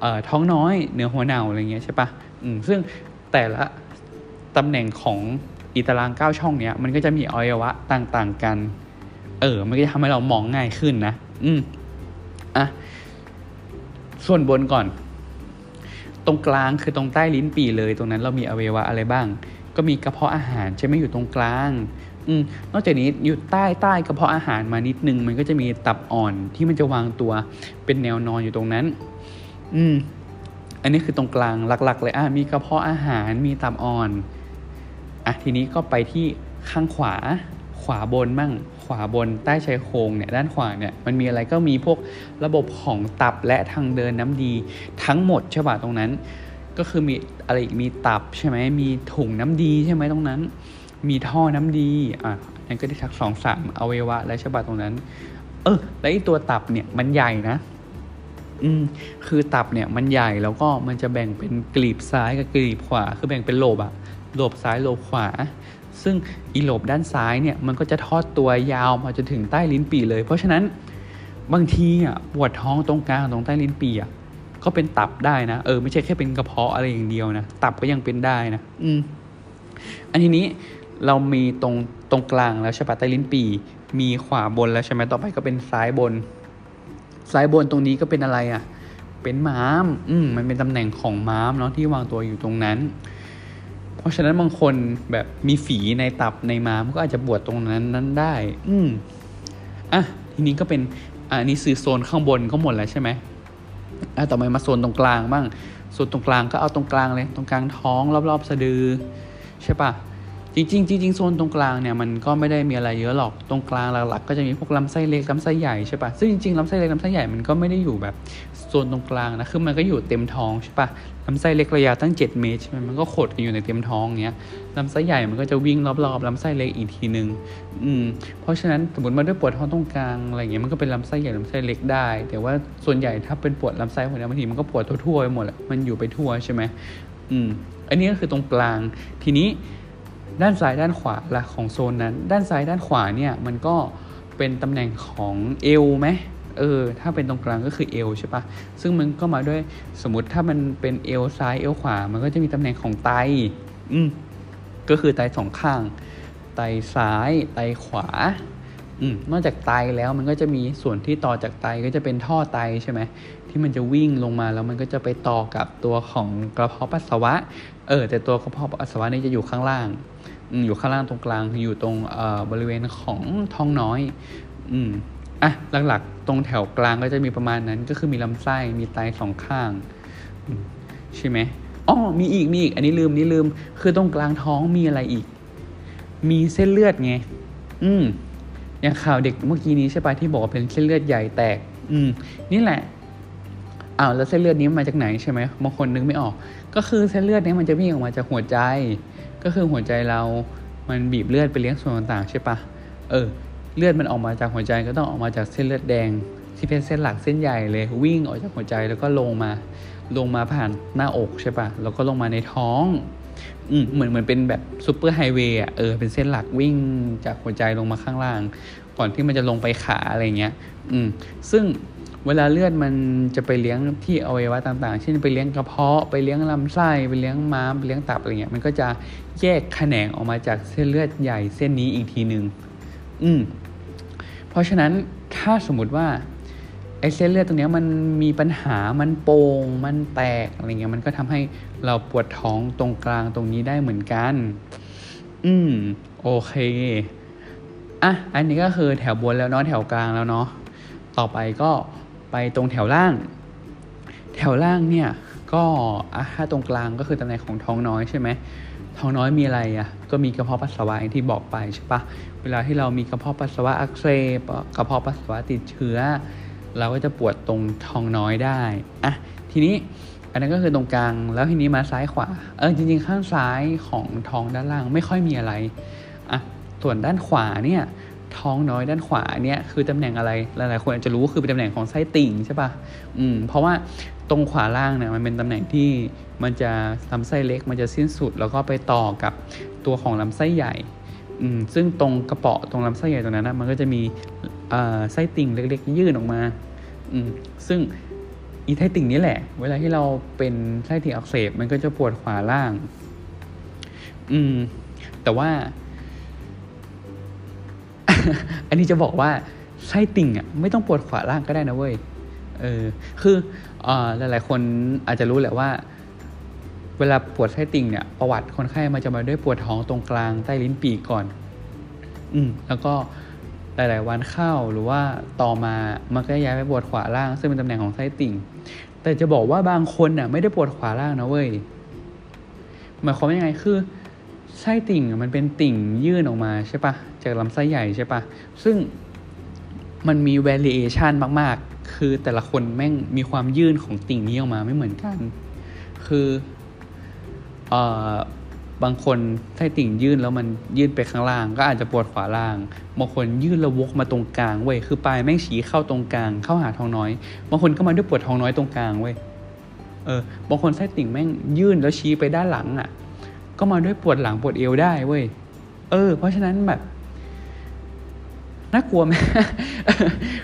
เอ่อท้องน้อยเหนือหัวเน่าอะไรเงี้ยใช่ปะอืมซึ่ง แต่ละตำแหน่งของอีตารางเก้าช่องเนี้ยมันก็จะมีอวัยวะต่างๆกัน เออ มันก็จะทำให้เรามองง่ายขึ้นนะ อืมอะ ส่วนบนก่อน ตรงกลางคือตรงใต้ลิ้นปี่เลย ตรงนั้นเรามีอวัยวะอะไรบ้าง ก็มีกระเพาะอาหารใช่ไหมอยู่ตรงกลาง อืม นอกจากนี้อยู่ใต้ใต้กระเพาะอาหารมานิดนึง มันก็จะมีตับอ่อนที่มันจะวางตัวเป็นแนวนอนอยู่ตรงนั้น อืม อันนี้คือตรงกลางหลักๆ เลยอะมีกระเพาะอาหารมีตับอ่อนอะทีนี้ก็ไปที่ข้างขวาขวาบนมั่งขวาบนใต้ชายโครงเนี่ยด้านขวาเนี่ยมันมีอะไรก็มีพวกระบบของตับและทางเดินน้ำดีทั้งหมดใช่ป่ะตรงนั้น ก็คือมีอะไรอีกมีตับใช่ไหมมีถุงน้ำดีใช่ไหมตรงนั้น มีท่อน้ำดีอะนั่นก็ได้ทักสองสามอวัยวะและใช่ป่ะตรงนั้น เออแล้วไอ้ตัวตับเนี่ยมันใหญ่นะ อืมคือตับเนี่ยมันใหญ่แล้วก็มันจะแบ่งเป็นกลีบซ้ายกับกลีบขวา คือแบ่งเป็นโลบอะโลบซ้ายโลบขวา ซึ่งอีโลบด้านซ้ายเนี่ยมันก็จะทอดตัวยาวมาจนถึงใต้ลิ้นปี่เลย เพราะฉะนั้นบางทีอะปวดท้องตรงกลางตรงใต้ลิ้นปี่อะก็เป็นตับได้นะเออไม่ใช่แค่เป็นกระเพาะอะไรอย่างเดียวนะตับก็ยังเป็นได้นะอืมอันทีนี้เรามีตรงตรงกลางแล้วใช่ปะใต้ลิ้นปี่มีขวาบนแล้วใช่ไหมต่อไปก็เป็นซ้ายบน ซ้ายบนตรงนี้ก็เป็นอะไรอะ เป็นม้าม อืมมันเป็นตำแหน่งของม้ามเนาะที่วางตัวอยู่ตรงนั้น เพราะฉะนั้นบางคนแบบมีฝีในตับในม้ามก็อาจจะปวดตรงนั้นนั้นได้ อืมอะทีนี้ก็เป็นอ่านี่คือโซนข้างบนก็หมดแล้วใช่ไหมอะต่อไปมาโซนตรงกลางบ้าง โซนตรงกลางก็เอาตรงกลางเลย ตรงกลางท้องรอบๆสะดือใช่ปะ จริงๆจริงๆโซนตรงกลางเนี่ยมันก็ไม่ได้มีอะไรเยอะหรอกตรงกลางหลักๆก็จะมีพวกลำไส้เล็กลำไส้ใหญ่ใช่ปะซึ่งจริงๆลำไส้เล็กลำไส้ใหญ่มันก็ไม่ได้อยู่แบบโซนตรงกลางนะคือมันก็อยู่เต็มท้องใช่ปะลำไส้เล็กระยะตั้ง 7 เมตรใช่ไหมมันก็ขดกันอยู่ในเต็มท้องเงี้ยลำไส้ใหญ่มันก็จะวิ่งรอบๆลำไส้เล็กอีกทีนึงอืมเพราะฉะนั้นสมมติมาด้วยปวดท้องตรงกลางอะไรเงี้ยมันก็เป็นลำไส้ใหญ่ลำไส้เล็กได้ แต่ว่าส่วนใหญ่ถ้าเป็นปวดลำไส้พวกนี้บางทีมันก็ปวดทั่วๆไปหมดแหละมันอยู่ไปทั่วใช่ไหมอืมอันนี้ก็คือตรงกลางทีนี้ ด้านซ้ายด้านขวาละของโซนนั้น ด้านซ้ายด้านขวาเนี่ยมันก็เป็นตำแหน่งของเอวไหมเออถ้าเป็นตรงกลางก็คือเอวใช่ปะซึ่งมันก็มาด้วยสมมติถ้ามันเป็นเอวซ้ายเอวขวา มันก็จะมีตำแหน่งของไตอืมก็คือไตสองข้าง ไตซ้ายไตขวาอืมนอกจากไตแล้วมันก็จะมีส่วนที่ต่อจากไตก็จะเป็นท่อไตใช่ไหมที่มันจะวิ่งลงมาแล้วมันก็จะไปต่อกับตัวของกระเพาะปัสสาวะเออแต่ตัวกระเพาะปัสสาวะนี่จะอยู่ข้างล่าง อยู่ข้างล่างตรงกลางอยู่ตรงบริเวณของท้องน้อยอืมอะหลักๆ ตรงแถวกลางก็จะมีประมาณนั้น ก็คือมีลำไส้มีไตสองข้างใช่ไหมอ๋อมีอีกมีอีก อันนี้ลืมนี่ลืม คือตรงกลางท้องมีอะไรอีก มีเส้นเลือดไง อืมอย่างข่าวเด็กเมื่อกี้นี้ใช่ปะที่บอกว่าเป็นเส้นเลือดใหญ่แตก อืม นี่แหละอ้าวแล้วเส้นเลือดนี้มาจากไหนใช่ไหมบางคนนึกไม่ออก ก็คือเส้นเลือดนี้มันจะวิ่งออกมาจากหัวใจ ก็คือหัวใจเรา มันบีบเลือดไปเลี้ยงส่วนต่างๆใช่ปะเออ เลือดมันออกมาจากหัวใจก็ต้องออกมาจากเส้นเลือดแดง ที่เป็นเส้นหลักเส้นใหญ่เลย วิ่งออกจากหัวใจแล้วก็ลงมา ลงมาผ่านหน้าอกใช่ปะแล้วก็ลงมาในท้อง อืมเหมือนเหมือนเป็นแบบซูเปอร์ไฮเวย์อะ เออ เป็นเส้นหลักวิ่งจากหัวใจลงมาข้างล่าง ก่อนที่มันจะลงไปขาอะไรเงี้ย อืม ซึ่ง เวลาเลือดมันจะไปเลี้ยงที่อวัยวะต่างๆ เช่นไปเลี้ยงกระเพาะ ไปเลี้ยงลำไส้ ไปเลี้ยงม้าม ไปเลี้ยงตับอะไรเงี้ย มันก็จะแยกแขนงออกมาจากเส้นเลือดใหญ่เส้นนี้อีกทีหนึ่งอืม เพราะฉะนั้นถ้าสมมติว่าไอเส้นเลือดตรงนี้มันมีปัญหา มันโป่ง มันแตกอะไรเงี้ย มันก็ทำให้เราปวดท้องตรงกลางตรงนี้ได้เหมือนกัน อืม โอเค อะ อันนี้ก็คือแถวบนแล้วเนาะ แถวกลางแล้วเนาะ ต่อไปก็ ไปตรงแถวล่าง แถวล่างเนี่ยก็อะถ้าตรงกลางก็คือตำแหน่งของท้องน้อยใช่ไหมท้องน้อยมีอะไรอะก็มีกระเพาะปัสสาวะอย่างที่บอกไปใช่ปะเวลาที่เรามีกระเพาะปัสสาวะอักเสบกระเพาะปัสสาวะติดเชื้อ เราก็จะปวดตรงท้องน้อยได้อะทีนี้อันนั้นก็คือตรงกลางแล้วทีนี้มาซ้ายขวาเออจริงๆ ข้างซ้ายของท้องด้านล่างไม่ค่อยมีอะไรอะส่วนด้านขวาเนี่ย ท้องน้อยด้านขวาเนี่ยคือตำแหน่งอะไรหลายๆคนอาจจะรู้คือเป็นตำแหน่งของไส้ติ่งใช่ปะอืมเพราะว่าตรงขวาล่างเนี่ยมันเป็นตำแหน่งที่มันจะลำไส้เล็กมันจะสิ้นสุด แล้วก็ไปต่อกับตัวของลำไส้ใหญ่อืมซึ่งตรงกระเปาะตรงลำไส้ใหญ่ตรงนั้นนะมันก็จะมีไส้ติ่งเล็ก ๆ ยื่นออกมาอืมซึ่งอีไส้ติ่งนี้แหละ เวลาที่เราเป็นไส้ติ่งอักเสบมันก็จะปวดขวาล่าง อืมแต่ว่า อันนี้จะบอกว่าไส้ติ่งอะไม่ต้องปวดขวาล่างก็ได้นะเว้ย เออ คืออ่าหลาย ๆ คนอาจจะรู้แหละว่า เวลาปวดไส้ติ่งเนี่ย ประวัติคนไข้มันจะมาด้วยปวดท้องตรงกลางใต้ลิ้นปีกก่อน อืม แล้วก็หลาย ๆ วันเข้าหรือว่าต่อมามันก็ย้ายไปปวดขวาล่าง ซึ่งเป็นตำแหน่งของไส้ติ่ง แต่จะบอกว่าบางคนน่ะ ไม่ได้ปวดขวาล่างนะเว้ย หมายความว่ายังไงคือ ไส้ติ่งมันเป็นติ่งยื่นออกมาใช่ปะจากลำไส้ใหญ่ใช่ปะซึ่งมันมี variation มาก ๆ คือแต่ละคนแม่งมีความยื่นของติ่งนี้ออกมาไม่เหมือนกัน คือเอ่อบางคนไส้ติ่งยื่นแล้วมันยื่นไปข้างล่าง ก็อาจจะปวดขวาล่าง บางคนยื่นแล้วกมาตรงกลางเว้ย คือปลายแม่งชี้เข้าตรงกลาง เข้าหาท้องน้อย บางคนก็มาด้วยปวดท้องน้อยตรงกลางเว้ย เออ บางคนไส้ติ่งแม่งยื่นแล้วชี้ไปด้านหลังอะ่ะ ก็มาด้วยปวดหลังปวดเอวได้เว้ย เออ เพราะฉะนั้นแบบน่ากลัวไหม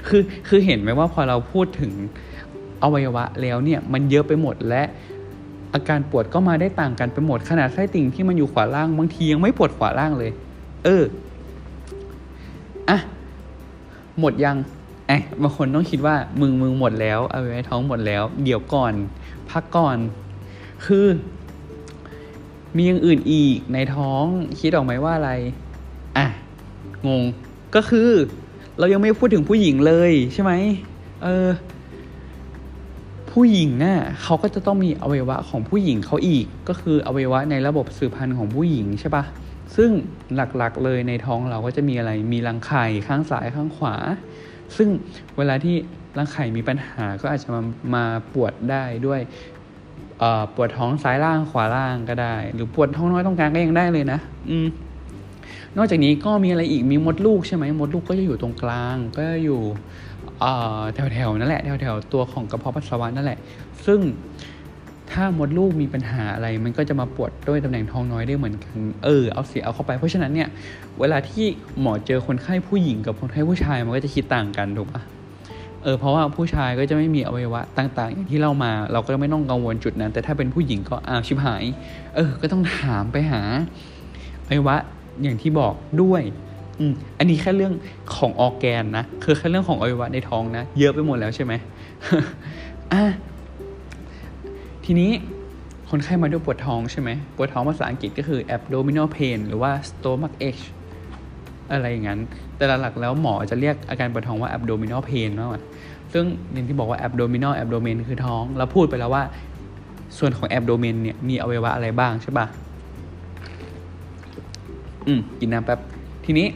คือคือเห็นไหมว่าพอเราพูดถึงอวัยวะแล้วเนี่ย มันเยอะไปหมดและอาการปวดก็มาได้ต่างกันไปหมดขนาดไส้ติ่งที่มันอยู่ขวาล่างบางทียังไม่ปวดขวาล่างเลย เอออะหมดยังไอ้บางคนต้องคิดว่ามึงมึงหมดแล้วเอาไว้ท้องหมดแล้ว เดี๋ยวก่อน พักก่อน คือ มีอย่างอื่นอีกในท้องคิดออกไหมว่าอะไร อะ งง ก็คือ เรายังไม่พูดถึงผู้หญิงเลยใช่ไหมเออ ผู้หญิงน่ะเขาก็จะต้องมีอวัยวะของผู้หญิงเขาอีก ก็คืออวัยวะในระบบสืบพันธุ์ของผู้หญิงใช่ปะซึ่งหลักๆเลยในท้องเราก็จะมีอะไร มีรังไข่ข้างซ้ายข้างขวา ซึ่งเวลาที่รังไข่มีปัญหาก็อาจจะมามาปวดได้ด้วย ปวดท้องซ้ายล่างขวาล่างก็ได้ หรือปวดท้องน้อยตรงกลางก็ยังได้เลยนะ อืมนอกจากนี้ก็มีอะไรอีกมีมดลูกใช่ไหมมดลูกก็จะอยู่ตรงกลาง ก็จะอยู่แถวแถวนั่นแหละแถวแถวตัวของกระเพาะปัสสาวะนั่นแหละ ซึ่งถ้ามดลูกมีปัญหาอะไรมันก็จะมาปวดด้วยตำแหน่งท้องน้อยได้เหมือนกัน เออเอาเสียเอาเข้าไปเพราะฉะนั้นเนี่ย เวลาที่หมอเจอคนไข้ผู้หญิงกับคนไข้ผู้ชายมันก็จะคิดต่างกันถูกปะ เออเพราะว่าผู้ชายก็จะไม่มีอวัยวะต่างๆอย่างที่เรามา เราก็ไม่ต้องกังวลจุดนั้น แต่ถ้าเป็นผู้หญิงก็อ้าวชิบหาย เออ ก็ต้องถามไปหาอวัยวะอย่างที่บอกด้วยอืมอันนี้แค่เรื่องของออแกนนะคือแค่เรื่องของอวัยวะในท้องนะ เยอะไปหมดแล้วใช่ไหมอะทีนี้คนไข้มาด้วยปวดท้องใช่ไหมปวดท้องภาษาอังกฤษก็คือ abdominal pain หรือว่า stomach ache อะไรอย่างนั้น แต่หลักๆแล้วหมอจะเรียกอาการปวดท้องว่า abdominal pain มากกว่า ซึ่งอย่างที่บอกว่า abdominal abdomen คือท้อง เราพูดไปแล้วว่าส่วนของ abdomen เนี่ยมีอวัยวะอะไรบ้างใช่ปะอืมกินน้ำแป๊บ ทีนี้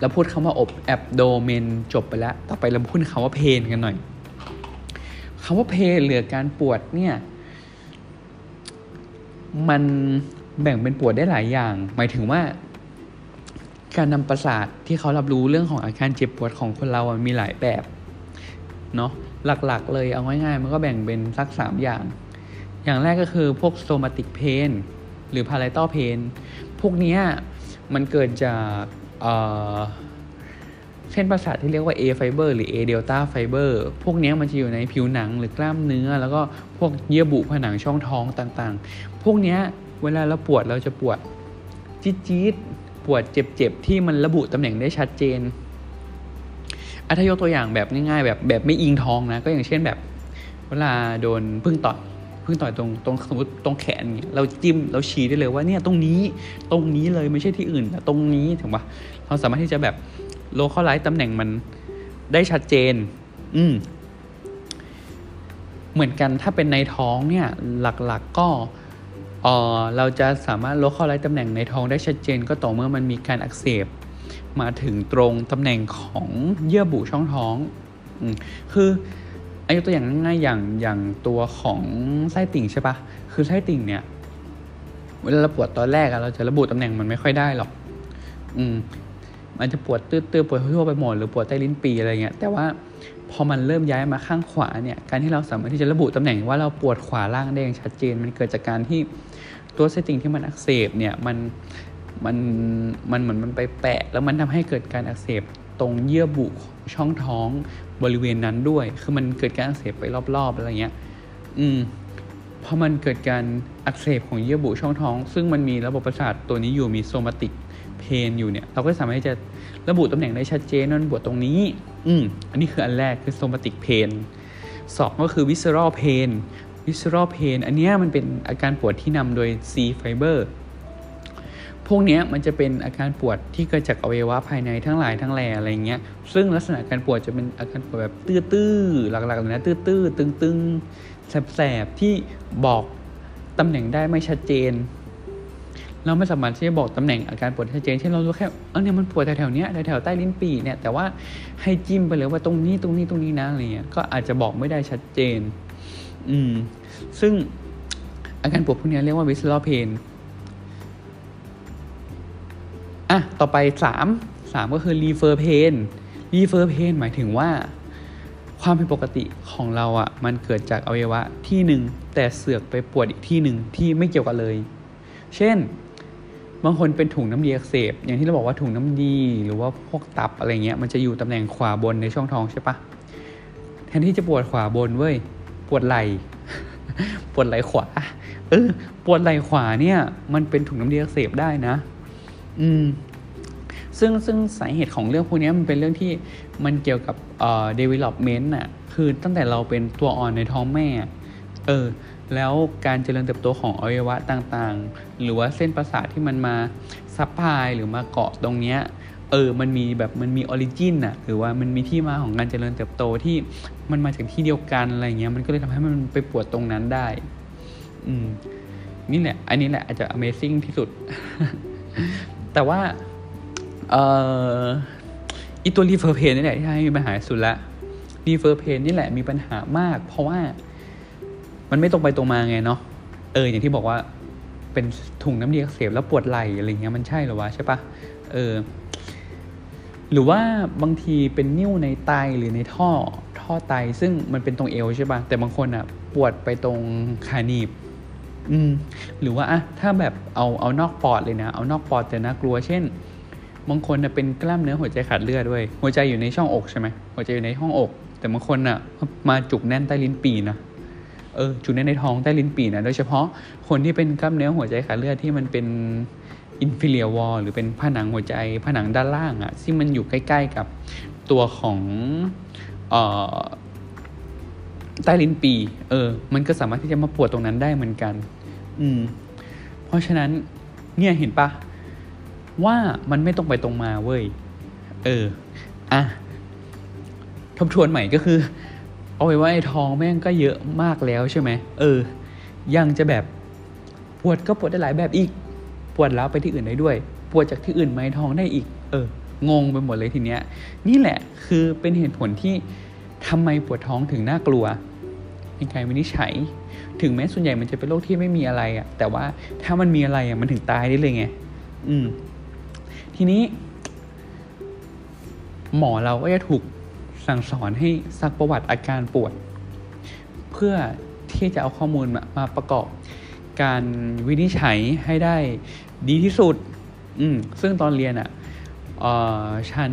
เราพูดคำว่าอบ abdomen จบไปแล้ว ต่อไปเราพูดคำว่า pain กันหน่อยคำว่า pain หรือการปวดเนี่ยมันแบ่งเป็นปวดได้หลายอย่าง หมายถึงว่า การนำประสาทที่เขารับรู้เรื่องของอาการเจ็บปวดของคนเรามีหลายแบบ เนาะหลักๆเลยเอาง่ายๆ มันก็แบ่งเป็นสักสามอย่าง อย่างแรกก็คือพวก somatic pain หรือ palatal pain พวกนี้มันเกิดจากเส้นประสาทที่เรียกว่า A fiber หรือ A delta fiber พวกนี้มันจะอยู่ในผิวหนังหรือกล้ามเนื้อ แล้วก็พวกเยื่อบุผนังช่องท้องต่างๆ พวกนี้เวลาเราปวดเราจะปวดจี๊ดๆปวดเจ็บๆที่มันระบุตำแหน่งได้ชัดเจน อัธยกตัวอย่างแบบง่ายๆแบบแบบไม่อิงท้องนะ ก็อย่างเช่นแบบเวลาโดนผึ้งต่อยผึ้งต่อยตรงตรงสมมติตรงแขนเงี้ยเราจิ้มเราชี้ได้เลยว่าเนี่ยตรงนี้ตรงนี้เลยไม่ใช่ที่อื่นแต่ตรงนี้ถูกปะเราสามารถที่จะแบบ localize ตำแหน่งมันได้ชัดเจน อืมเหมือนกันถ้าเป็นในท้องเนี่ยหลักๆก็เออเราจะสามารถ localize ตำแหน่งในท้องได้ชัดเจน ก็ต่อเมื่อมันมีการอักเสบ มาถึงตรงตำแหน่งของเยื่อบุช่องท้องอคืออายุตัวอย่างง่ายๆอย่างอย่างตัวของไส้ติ่งใช่ปะคือไส้ติ่งเนี่ย เวลาเราปวดตอนแรกอะเราจะระบุตำแหน่งมันไม่ค่อยได้หรอก อืมมันจะปวดตื้อๆปวดทั่วไปหมดหรือปวดใต้ลิ้นปีอะไรเงี้ยแต่ว่าพอมันเริ่มย้ายมาข้างขวาเนี่ย การที่เราสามารถที่จะระบุตำแหน่งว่าเราปวดขวาล่างได้อย่างชัดเจน มันเกิดจากการที่ตัวไส้ติ่งที่มันอักเสบเนี่ยมัน มันมันเหมือนมันไปแปะ แล้วมันทำให้เกิดการอักเสบตรงเยื่อบุช่องท้องบริเวณนั้นด้วย คือมันเกิดการอักเสบไปรอบๆอะไรเงี้ย อืมเพราะมันเกิดการอักเสบของเยื่อบุช่องท้อง ซึ่งมันมีระบบประสาทตัวนี้อยู่มี somatic pain อยู่เนี่ย เราก็สามารถจะระบุตำแหน่งได้ชัดเจนนั่นปวดตรงนี้ อืมอันนี้คืออันแรกคือ somatic pain สองก็คือ visceral pain visceral pain อันนี้มันเป็นอาการปวดที่นำโดย C fiber พ วกนี้มันจะเป็นอาการปวดที่เกิดจากอวัยวะภายในทั้งหลายทั้งแหล่อะไรเงี้ย ซึ่งลักษณะการปวดจะเป็นอาการปวดแบบตื้อๆ หลักๆเลยนะตื้อๆ ตึงๆ แสบๆ ที่บอกตำแหน่งได้ไม่ชัดเจน เราไม่สามารถที่จะบอกตำแหน่งอาการปวดชัดเจน เช่นเรารู้แค่เออเนี่ยมันปวดแถวๆเนี้ยแถวๆใต้ลิ้นปี่เนี่ย แต่ว่าให้จิ้มไปเลยว่าตรงนี้ตรงนี้ตรงนี้นะอะไรเงี้ย ก็อาจจะบอกไม่ได้ชัดเจน อืม ซึ่งอาการปวดพวกนี้เรียกว่า visceral pain อะต่อไปสามสามก็คือ refer pain refer pain หมายถึงว่า ความผิดปกติของเราอะ่ะมันเกิดจากอวัยวะที่หนึ่งแต่เสือกไปปวดอีกที่หนึ่งที่ไม่เกี่ยวกันเลย เช่นบางคนเป็นถุงน้ำดีอักเสบ อย่างที่เราบอกว่าถุงน้ำดีหรือว่าพวกตับอะไรเงี้ยมันจะอยู่ตำแหน่งขวาบนในช่องท้องใช่ปะแทนที่จะปวดขวาบนเว้ยปวดไหล่ปวดไหล่ขวาเออปวดไหล่ขวาเนี่ยมันเป็นถุงน้ำดีอักเสบได้นะ อืมซึ่งซึ่งสาเหตุของเรื่องพวกนี้มันเป็นเรื่องที่มันเกี่ยวกับเอ่อ development น่ะคือตั้งแต่เราเป็นตัวอ่อนในท้องแม่เออแล้วการเจริญเติบโตของอวัยวะต่างๆ หรือว่าเส้นประสาทที่มันมาซับพลายหรือมาเกาะตรงเนี้ยเออมันมีแบบมันมี origin อะหรือว่ามันมีที่มาของการเจริญเติบโตที่มันมาจากที่เดียวกันอะไรเงี้ยมันก็เลยทำให้มันไปปวดตรงนั้นได้ อืมนี่แหละ อันนี้แหละอาจจะ Amazing ที่สุด แต่ว่าเอ่อีตัว referred pain นี่แหละที่ให้มีปัญหาสุดละ referred pain นี่แหละมีปัญหามาก เพราะว่ามันไม่ตรงไปตรงมาไงเนาะเอออย่างที่บอกว่าเป็นถุงน้ำดีอักเสบแล้วปวดไหล่อะไรเงี้ยมันใช่หรอวะใช่ปะเออหรือว่าบางทีเป็นนิ่วในไตหรือในท่อท่อไตซึ่งมันเป็นตรงเอวใช่ปะแต่บางคนอะปวดไปตรงขาหนีบ อืมหรือว่าอะถ้าแบบเอาเอานอกปอดเลยนะ เอานอกปอดแต่น่ากลัวเช่นบางคนนะเป็นกล้ามเนื้อหัวใจขาดเลือดด้วย หัวใจอยู่ในช่องอกใช่ไหมหัวใจอยู่ในห้องอก แต่บางคนอะมาจุกแน่นใต้ลิ้นปีนะเออจุกแน่นในท้องใต้ลิ้นปีนะโดยเฉพาะคนที่เป็นกล้ามเนื้อหัวใจขาดเลือดที่มันเป็นอินฟิเลียวอลหรือเป็นผนังหัวใจผนังด้านล่างอะ่ะซึ่งมันอยู่ใกล้ ๆกับตัวของเอ่อ ใต้ลิ้นปีเออ มันก็สามารถที่จะมาปวดตรงนั้นได้เหมือนกัน อืม เพราะฉะนั้นเนี่ยเห็นปะว่ามันไม่ตรงไปตรงมาเว้ย เออ อะ ทบทวนใหม่ก็คือ เอาไว้ว่าไอ้ท้องแม่งก็เยอะมากแล้วใช่ไหม เออ ยังจะแบบปวดก็ปวดได้หลายแบบอีก ปวดแล้วไปที่อื่นได้ด้วย ปวดจากที่อื่นมาในท้องได้อีก เออ งงไปหมดเลยทีเนี้ย นี่แหละคือเป็นเหตุผลที่ ทำไมปวดท้องถึงน่ากลัวในการวินิจฉัย ถึงแม้ส่วนใหญ่มันจะเป็นโรคที่ไม่มีอะไรอะแต่ว่าถ้ามันมีอะไรอะมันถึงตายได้เลยไง อืม ทีนี้ หมอเราก็จะถูกสั่งสอนให้ซักประวัติอาการปวด เพื่อที่จะเอาข้อมูลมามาประกอบการวินิจฉัยให้ได้ดีที่สุด อืม ซึ่งตอนเรียนอะ่ะ ชั้น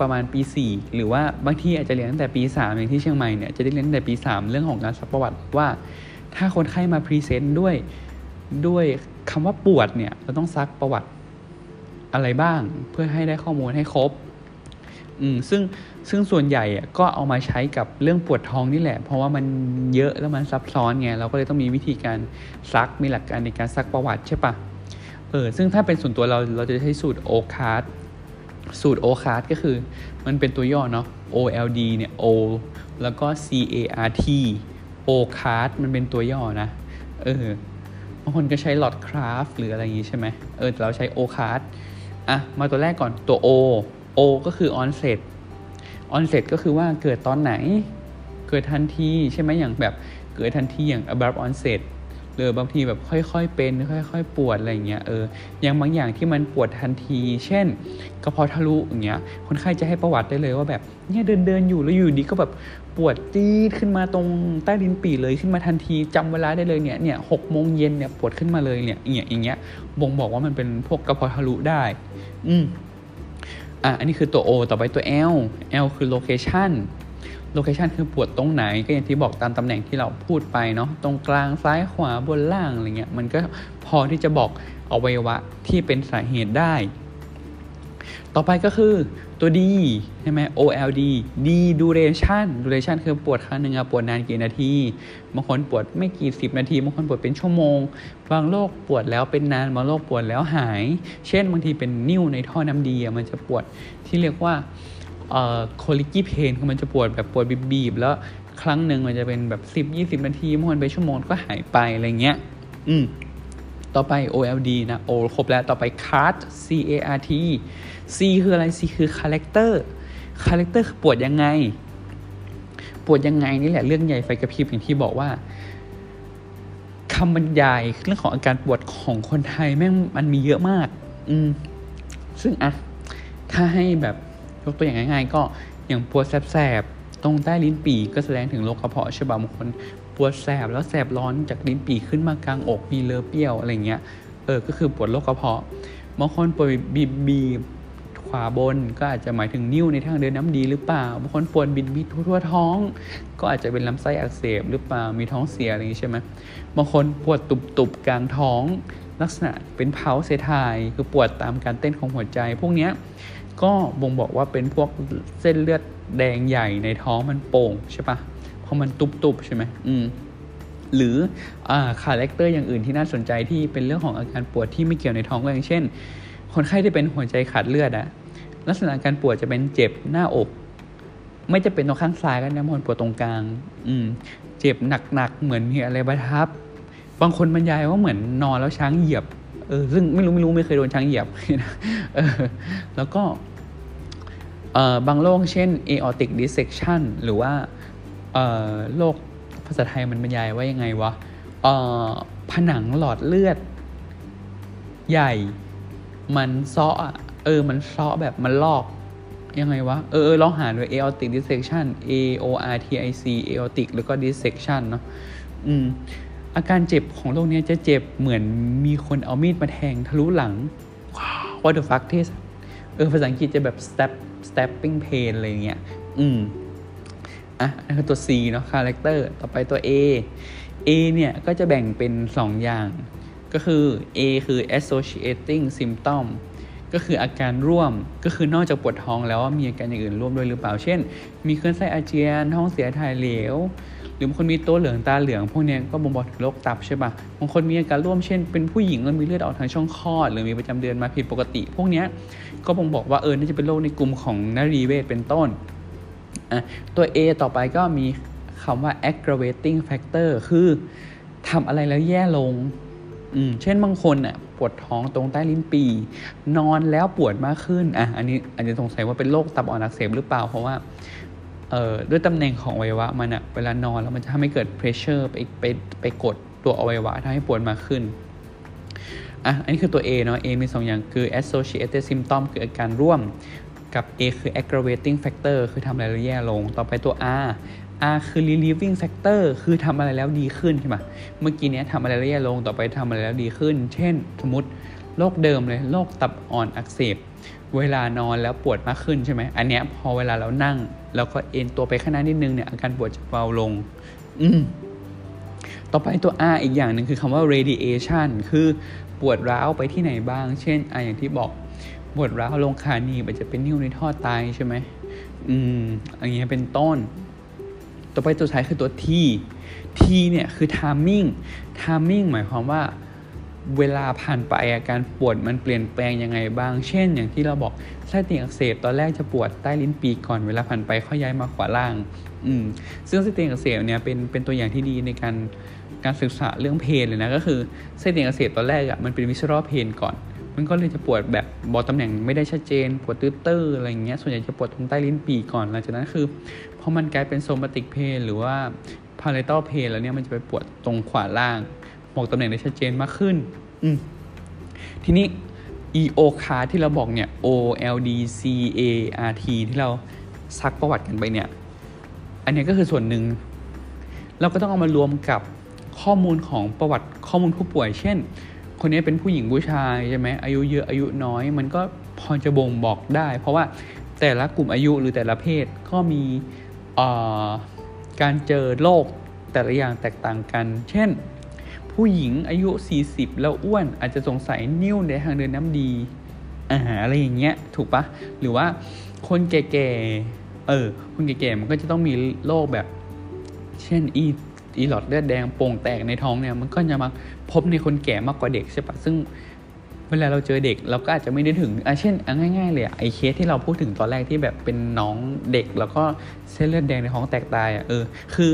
ประมาณปีสี่หรือว่าบางที่อาจจะเรียนตั้งแต่ปีสามอย่างที่เชียงใหม่เนี่ยจะได้เรียนตั้งแต่ปีสามเรื่องของการซักประวัติว่า ถ้าคนไข้มา present ด้วยด้วยคำว่าปวดเนี่ยเราต้องซักประวัติอะไรบ้างเพื่อให้ได้ข้อมูลให้ครบอืมซึ่งซึ่งส่วนใหญ่ก็เอามาใช้กับเรื่องปวดท้องนี่แหละ เพราะว่ามันเยอะแล้วมันซับซ้อนไงเราก็เลยต้องมีวิธีการซักมีหลักการในการซักประวัติใช่ปะเออซึ่งถ้าเป็นส่วนตัวเราเราจะใช้สูตร OLDCART สูตร OLDCART ก็คือมันเป็นตัวย่อเนาะ OLD เนี่ย O แล้วก็ CART OLDCART มันเป็นตัวย่อนะ เออบางคนก็ใช้ LODCRAFT หรืออะไรอย่างงี้ใช่ไหมเออแต่เราใช้ OLDCART อะ มาตัวแรกก่อนตัว O O ก็คือ onset onset ก็คือว่าเกิดตอนไหน เกิดทันทีใช่ไหมอย่างแบบเกิดทันทีอย่าง abrupt onset หรือบางทีแบบค่อยๆเป็น ค่อย ๆ ปวดอะไรเงี้ยเอออย่างบางอย่างที่มันปวดทันที เช่นกระเพาะทะลุอย่างเงี้ยคนไข้จะให้ประวัติได้เลยว่าแบบเนี่ยเดินเดินๆอยู่แล้วอยู่ดีก็แบบปวดจี๊ดขึ้นมาตรงใต้ลิ้นปี่เลยขึ้นมาทันทีจำเวลาได้เลยเนี่ยเนี่ยหกโมงเย็นเนี่ยปวดขึ้นมาเลยเนี่ยอย่างเงี้ยอย่างเงี้ยบ่งบอกว่ามันเป็นพวกกระเพาะทะลุได้ อืมอะอันนี้คือตัว O ต่อไปตัว L L คือ location โลเคชันคือปวดตรงไหนก็อย่างที่บอกตามตำแหน่งที่เราพูดไปเนาะตรงกลางซ้ายขวาบนล่างอะไรเงี้ยมันก็พอที่จะบอกอวัยวะที่เป็นสาเหตุได้ ต่อไปก็คือตัว D ใช่ไหม OLD D duration duration คือปวดครั้งหนึ่งอะปวดนานกี่นาทีบางคนปวดไม่กี่สิบนาทีบางคนปวดเป็นชั่วโมง บางโรคปวดแล้วเป็นนานบางโรคปวดแล้วหาย เช่นบางทีเป็นนิ่วในท่อน้ำดีอะมันจะปวดที่เรียกว่า เอ่อ colicky pain คือมันจะปวดแบบปวดบีบๆแล้วครั้งหนึ่งมันจะเป็นแบบ 10-20 นาทีบางคนไปชั่วโมงก็หายไปอะไรเงี้ย อืม ต่อไป OLD นะ O ครบแล้ว ต่อไป CART C A R T C คืออะไร C คือ character character คือปวดยังไง ปวดยังไงนี่แหละเรื่องใหญ่ไฟกระพริบอย่างที่บอกว่าคำบรรยายเรื่องของอาการปวดของคนไทยแม่งมันมีเยอะมาก อืม ซึ่งอะถ้าให้แบบ ยกตัวอย่างง่ายๆ ก็อย่างปวดแสบๆ ตรงใต้ลิ้นปี่ก็แสดงถึงโรคกระเพาะใช่ป่ะบางคนปวดแสบแล้วแสบร้อนจากลิ้นปี่ขึ้นมากลางอกมีเลอเปรี้ยวอะไรเงี้ย เออ ก็คือปวดโรคกระเพาะ บางคนปวดบีบบีบขวาบนก็อาจจะหมายถึงนิ้วในทางเดินน้ำดีหรือเปล่า บางคนปวดบิดบิดทั่วท้อง ก็อาจจะเป็นลำไส้อักเสบหรือเปล่า มีท้องเสียอะไรอย่างนี้ใช่ไหมบางคนปวดตุบตุบกลางท้อง ลักษณะเป็นเพาเซทายคือปวดตามการเต้นของหัวใจ พวกเนี้ย ก็บ่งบอกว่าเป็นพวกเส้นเลือดแดงใหญ่ในท้องมันโป่งใช่ปะเพราะมันตุบๆใช่ไหมอืมหรือ character อย่างอื่นที่น่าสนใจที่เป็นเรื่องของอาการปวดที่ไม่เกี่ยวในท้องก็อย่างเช่น คนไข้ที่เป็นหัวใจขาดเลือดอะลักษณะการปวดจะเป็นเจ็บหน้าอก ไม่จะเป็นตรงข้างซ้ายก็ได้บางคนปวดตรงกลาง อืม เจ็บหนักๆเหมือนมีอะไรมาทับ บางคนบรรยายว่าเหมือนนอนแล้วช้างเหยียบ เออซึ่งไม่รู้ไม่รู้ไม่เคยโดนช้างเหยียบเออแล้วก็เอ่อบางโรคเช่น aortic dissection หรือว่าเอ่อโรคภาษาไทยมันบรรยายว่ายังไงวะเอ่อผนังหลอดเลือด ใหญ่ มันซาะอะเออ มันซาะแบบมันลอก ยังไงวะ เออเออลองหาดู aortic dissection A O R T I C aortic แล้วก็ dissection เนาะอืม อาการเจ็บของโรคนี้จะเจ็บเหมือนมีคนเอามีดมาแทงทะลุหลัง what the fuck เทสเออภาษาอังกฤษจะแบบ stab stabbing pain อะไรเงี้ย อืม อะอันนคือตัว C เนาะ character ต่อไปตัว A A เนี่ย ก็จะแบ่งเป็น 2 อย่าง ก็คือ A คือ associating symptom ก็คืออาการร่วม ก็คือนอกจากปวดท้องแล้วมีอาการอย่างอื่นร่วมด้วยหรือเปล่า เช่น มีคลื่นไส้อาเจียน ท้องเสียถ่ายเหลว หรือบางคนมีตัวเหลืองตาเหลืองพวกนี้ก็บ่งบอกถึงโรคตับใช่ปะบางคนมีอาการร่วมเช่น เป็นผู้หญิงแล้วมีเลือดออกทางช่องคลอด หรือมีประจำเดือนมาผิดปกติ พวกนี้ก็บ่งบอกว่าเออน่าจะเป็นโรคในกลุ่มของนรีเวชเป็นต้นอะตัว A ต่อไปก็มีคำว่า aggravating factor คือทำอะไรแล้วแย่ลงอืมเช่นบางคนอะปวดท้องตรงใต้ลิ้นปี นอนแล้วปวดมากขึ้นอะอันนี้อาจจะสงสัยว่าเป็นโรคตับอ่อนอักเสบหรือเปล่าเพราะว่า ด้วยตำแหน่งของอวัยวะมันอะเวลานอนแล้วมันจะทำให้เกิด pressure ไปไปไปกดตัวอวัยวะทำให้ปวดมากขึ้นอะอันนี้คือตัว A เนาะ A มี 2 อย่างคือ associated symptom คืออาการร่วมกับ A คือ aggravating factor คือทำอะไรแล้วแย่ลง ต่อไปตัว R R คือ relieving factor คือทำอะไรแล้วดีขึ้นใช่ไหมเมื่อกี้เนี้ยทำอะไรแล้วแย่ลง ต่อไปทำอะไรแล้วดีขึ้น เช่น สมมติโรคเดิมเลยโรคตับอ่อนอักเสบ เวลานอนแล้วปวดมากขึ้นใช่ไหมอันเนี้ยพอเวลาเรานั่ง แล้วก็เอ็นตัวไปข้างหน้านิดนึงเนี่ยอาการปวดจะเบาลง อืมต่อไปตัว R อีกอย่างหนึ่งคือคำว่า radiation คือปวดร้าวไปที่ไหนบ้าง เช่นอะอย่างที่บอกปวดร้าวลงขาหนีบอาจจะเป็นนิ้วในท่อไตใช่ไหมอืมอันนี้เป็นต้น ต่อไปตัวสุดท้ายคือตัว T T เนี่ยคือ timing timing หมายความว่าเวลาผ่านไปอาการปวดมันเปลี่ยนแปลงยังไงบ้าง เช่น อย่างที่เราบอก ไส้ติ่งอักเสบตอนแรกจะปวดใต้ลิ้นปีกก่อนเวลาผ่านไปค่อยย้ายมาขวาล่าง อืมซึ่งไส้ติ่งอักเสบเนี่ยเป็นเป็นตัวอย่างที่ดีในการการศึกษาเรื่องเพนเลยนะก็คือไส้ติ่งอักเสบตอนแรกอะ่ะมันเป็นวิชวลเพนก่อน มันก็เลยจะปวดแบบบอกตำแหน่งไม่ได้ชัดเจน ปวดตื้อๆอะไรเงี้ยส่วนใหญ่จะปวดตรงใต้ลิ้นปีก่อนหลังจากนั้นคือพอมันกลายเป็นโซมาติกเพนหรือว่าพาเลต a ลเพนแล้วเนี่ยมันจะไปปวดตรงขวาล่างบอกตำแหน่งได้ชัดเจนมากขึ้น อืทีนี้ EO card ที่เราบอกเนี่ย O L D C A R T ที่เราซักประวัติกันไปเนี่ย อันนี้ก็คือส่วนหนึ่ง เราก็ต้องเอามารวมกับข้อมูลของประวัติข้อมูลผู้ป่วย เช่น คนนี้เป็นผู้หญิงผู้ชายใช่ไหมอายุเยอะอายุน้อย มันก็พอจะบ่งบอกได้ เพราะว่าแต่ละกลุ่มอายุหรือแต่ละเพศก็มีการเจอโรคแต่ละอย่างแตกต่างกัน เช่น ผู้หญิงอายุ 40 แล้วอ้วนอาจจะสงสัยนิ้วในทางเดินน้ำดีอาหารอะไรอย่างเงี้ยถูกปะหรือว่าคนแก่ๆเออคนแก่ๆมันก็จะต้องมีโรคแบบ เช่นอีอีหลอดเลือดแดงโป่งแตกในท้องเนี่ยมันก็จะมาพบในคนแก่มากกว่าเด็กใช่ปะซึ่งเวลาเราเจอเด็กเราก็อาจจะไม่ได้ถึงอะเช่นง่ายๆเลยไอ้เคสที่เราพูดถึงตอนแรกที่แบบเป็นน้องเด็ก แล้วก็เส้นเลือดแดงในท้องแตกตายอะเออคือ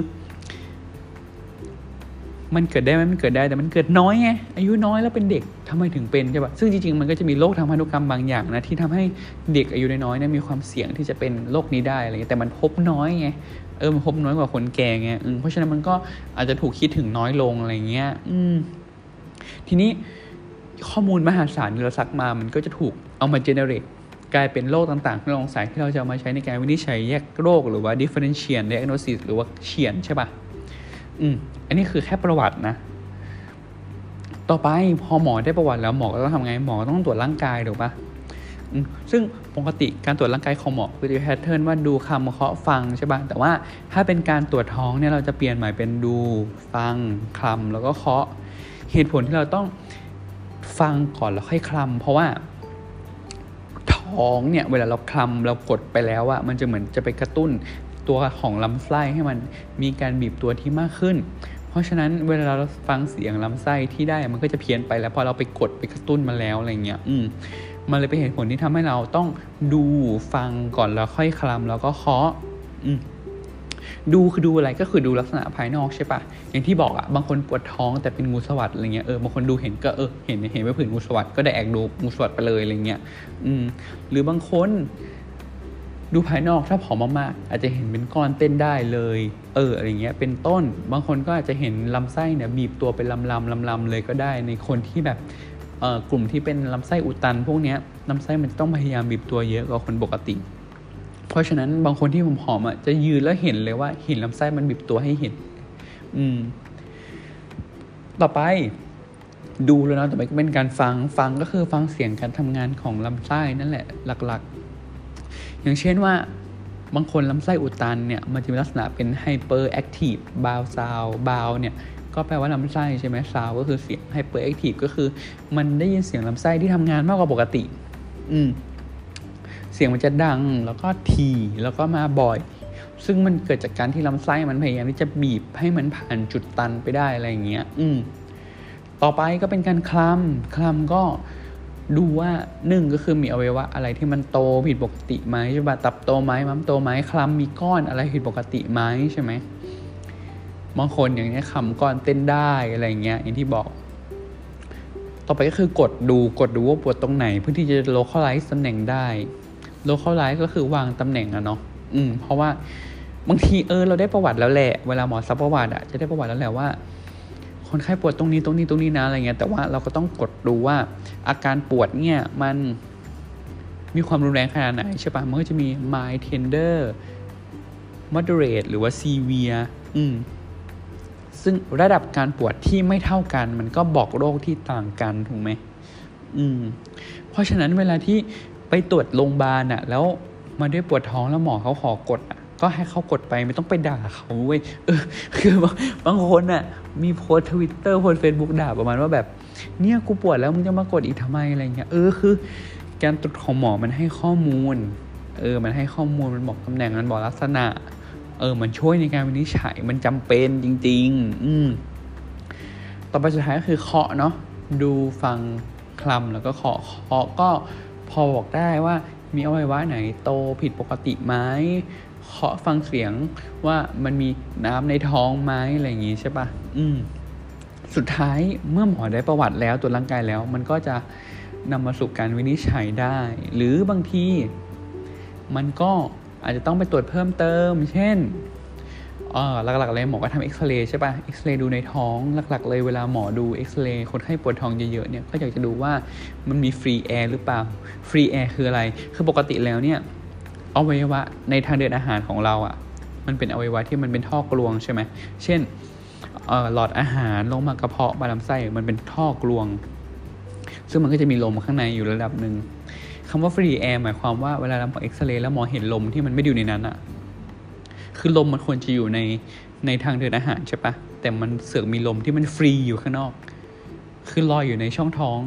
มันเกิดได้ไหมมันเกิดได้แต่มันเกิดน้อยไงอายุน้อยแล้วเป็นเด็กทำไมถึงเป็นใช่ปะซึ่งจริงๆมันก็จะมีโรคทางพันธุกรรมบางอย่างนะที่ทำให้เด็กอายุน้อยเนี่ยมีความเสี่ยงที่จะเป็นโรคนี้ได้อะไรเงี้ยแต่มันพบน้อยไงเออมันพบน้อยกว่าคนแก่ไงเพราะฉะนั้นมันก็อาจจะถูกคิดถึงน้อยลงอะไรเงี้ยอืมทีนี้ข้อมูลมหาศาลที่เราซักมามันก็จะถูกเอามาเจเนเรตกลายเป็นโรคต่างๆที่เราสงสัยที่เราจะมาใช้ในการวินิจฉัยแยกโรคหรือว่า differentiate diagnosis หรือว่าเฉียนใช่ปะ่ะ อืมอันนี้คือแค่ประวัตินะ ต่อไปพอหมอได้ประวัติแล้วหมอก็ต้องทำไงหมอต้องตรวจร่างกายถูกปะซึ่งปกติการตรวจร่างกายของหมอคือจะแพทเทิร์นว่าดูคำเคาะฟังใช่ปะแต่ว่าถ้าเป็นการตรวจท้องเนี่ยเราจะเปลี่ยนใหม่เป็นดูฟังคลำแล้วก็เคาะเหตุผลที่เราต้องฟังก่อนแล้วค่อยคลำเพราะว่าท้องเนี่ยเวลาเราคลำเรากดไปแล้วอะมันจะเหมือนจะไปกระตุ้น ตัวของลำไส้ให้มันมีการบีบตัวที่มากขึ้น เพราะฉะนั้นเวลาเราฟังเสียงลำไส้ที่ได้มันก็จะเพี้ยนไปแล้วพอเราไปกดไปกระตุ้นมาแล้วอะไรเงี้ยอืมมันเลยเป็นเหตุผลที่ทำให้เราต้องดูฟังก่อนแล้วค่อยคลำแล้วก็เคาะอืมดูคือดูอะไรก็คือดูลักษณะภายนอกใช่ปะอย่างที่บอกอะบางคนปวดท้องแต่เป็นงูสวัสด์อะไรเงี้ยเออบางคนดูเห็นก็เออเห็นเห็นว่าผืนงูสวัสด์ก็ได้แอกดูงูสวัสด์ไปเลยอะไรเงี้ยอืมหรือบางคน ดูภายนอกถ้าผอมมากๆอาจจะเห็นเป็นก้อนเต้นได้เลย เอออะไรเงี้ยเป็นต้น บางคนก็อาจจะเห็นลำไส้เนี่ยบีบตัวเป็นลำลำลำลำเลยก็ได้ ในคนที่แบบเออกลุ่มที่เป็นลำไส้อุดตัน พวกเนี้ยลำไส้มันต้องพยายามบีบตัวเยอะกว่าคนปกติ เพราะฉะนั้นบางคนที่ผอมผอมอะจะยืนแล้วเห็นเลยว่าเห็นลำไส้มันบีบตัวให้เห็น อืม ต่อไปดูแล้วนะต่อไปก็เป็นการฟังฟังก็คือฟังเสียงการทำงานของลำไส้นั่นแหละ หลักๆ อย่างเช่นว่าบางคนลำไส้อุดตันเนี่ยมันจะมีลักษณะเป็น hyperactive bowel sound bowel เนี่ยก็แปลว่าลำไส้ใช่ไหม sound ก็คือเสียง hyperactive ก็คือ มันได้ยินเสียงลำไส้ที่ทำงานมากกว่าปกติ อืมเสียงมันจะดังแล้วก็ทีแล้วก็มาบ่อย ซึ่งมันเกิดจากการที่ลำไส้มันพยายามที่จะบีบให้มันผ่านจุดตันไปได้อะไรอย่างเงี้ย อืมต่อไปก็เป็นการคลำคลำก็ ดูว่าหนึ่งก็คือมีอวัยวะอะไรที่มันโตผิดปกติไหมใช่ปะตับโตไหมม้ามโตไหมคลำมีก้อนอะไรผิดปกติไหมใช่ไหมบางคนอย่างเงี้ยคำก้อนเต้นได้อะไรเงี้ยอย่างที่บอก ต่อไปก็คือกดดูกดดูว่าปวดตรงไหน เพื่อที่จะ localize ตำแหน่งได้โลเคอลไลซ์ก็คือวางตำแหน่งอะเนาะอืมเพราะว่าบางทีเออเราได้ประวัติแล้วแหละ เวลาหมอซับประวัติอะจะได้ประวัติแล้วแหละว่า คนไข้ปวดตรงนี้ตรงนี้ตรงนี้นะอะไรเงี้ยแต่ว่าเราก็ต้องกดดูว่าอาการปวดเนี่ยมันมีความรุนแรงขนาดไหนใช่ปะมันก็จะมี mild tender moderate หรือว่า severe อืมซึ่งระดับการปวดที่ไม่เท่ากัน มันก็บอกโรคที่ต่างกันถูกไหมอืมเพราะฉะนั้นเวลาที่ไปตรวจโรงพยาบาลอะแล้วมาด้วยปวดท้องแล้วหมอเขาขอกดอะ ก็ให้เขากดไปไม่ต้องไปด่าเขาเว้ยเออคือบางบางคนอะมีโพสทวิตเตอร์โพสเฟซบุ๊กด่าประมาณว่าแบบ เนี่ยกูปวดแล้วมึงจะมากดอีกทำไมอะไรเงี้ยเออคือ การตรวจของหมอมันให้ข้อมูล เออมันให้ข้อมูลมันบอกตำแหน่งมันบอกลักษณะ เออมันช่วยในการวินิจฉัยมันจำเป็นจริง ๆ อืมต่อไปสุดท้ายก็คือเคาะเนาะดูฟังคลำแล้วก็เคาะเคาะก็พอบอกได้ว่ามีอวัยวะไหนโตผิดปกติไหม เคาะฟังเสียงว่ามันมีน้ำในท้องไหมอะไรอย่างงี้ใช่ปะอืมสุดท้ายเมื่อหมอได้ประวัติแล้วตัวร่างกายแล้ว มันก็จะนำมาสู่การวินิจฉัยได้ หรือบางทีมันก็อาจจะต้องไปตรวจเพิ่มเติม เช่นหลักๆเลยหมอก็ทำเอ็กซเรย์ใช่ปะเอ็กซเรย์ดูในท้องหลัก ๆ เลยเวลาหมอดูเอ็กซเรย์คนไข้ปวดท้องเยอะๆเนี่ยก็อยากจะดูว่ามันมี free air หรือเปล่า free air คืออะไร คือปกติแล้วเนี่ย อวัยวะในทางเดินอาหารของเราอะ่ะ มันเป็นอวัยวะที่มันเป็นท่อกลวงใช่ไหมเช่นหลอดอาหารลงมากระเพาะมาลำไส้มันเป็นท่อกลวง ซึ่งมันก็จะมีลมข้างในอยู่ระดับหนึ่งคำว่าฟรีแอร์หมายความว่าเวลาเราเอ็กซเรย์แล้วหมอเห็นลมที่มันไม่อยู่ในนั้นอะคือลมมันควรจะอยู่ในในทางเดินอาหารใช่ปะแต่มันเสือกมีลมที่มันฟรีอยู่ข้างนอก คือลอยอยู่ในช่องท้อง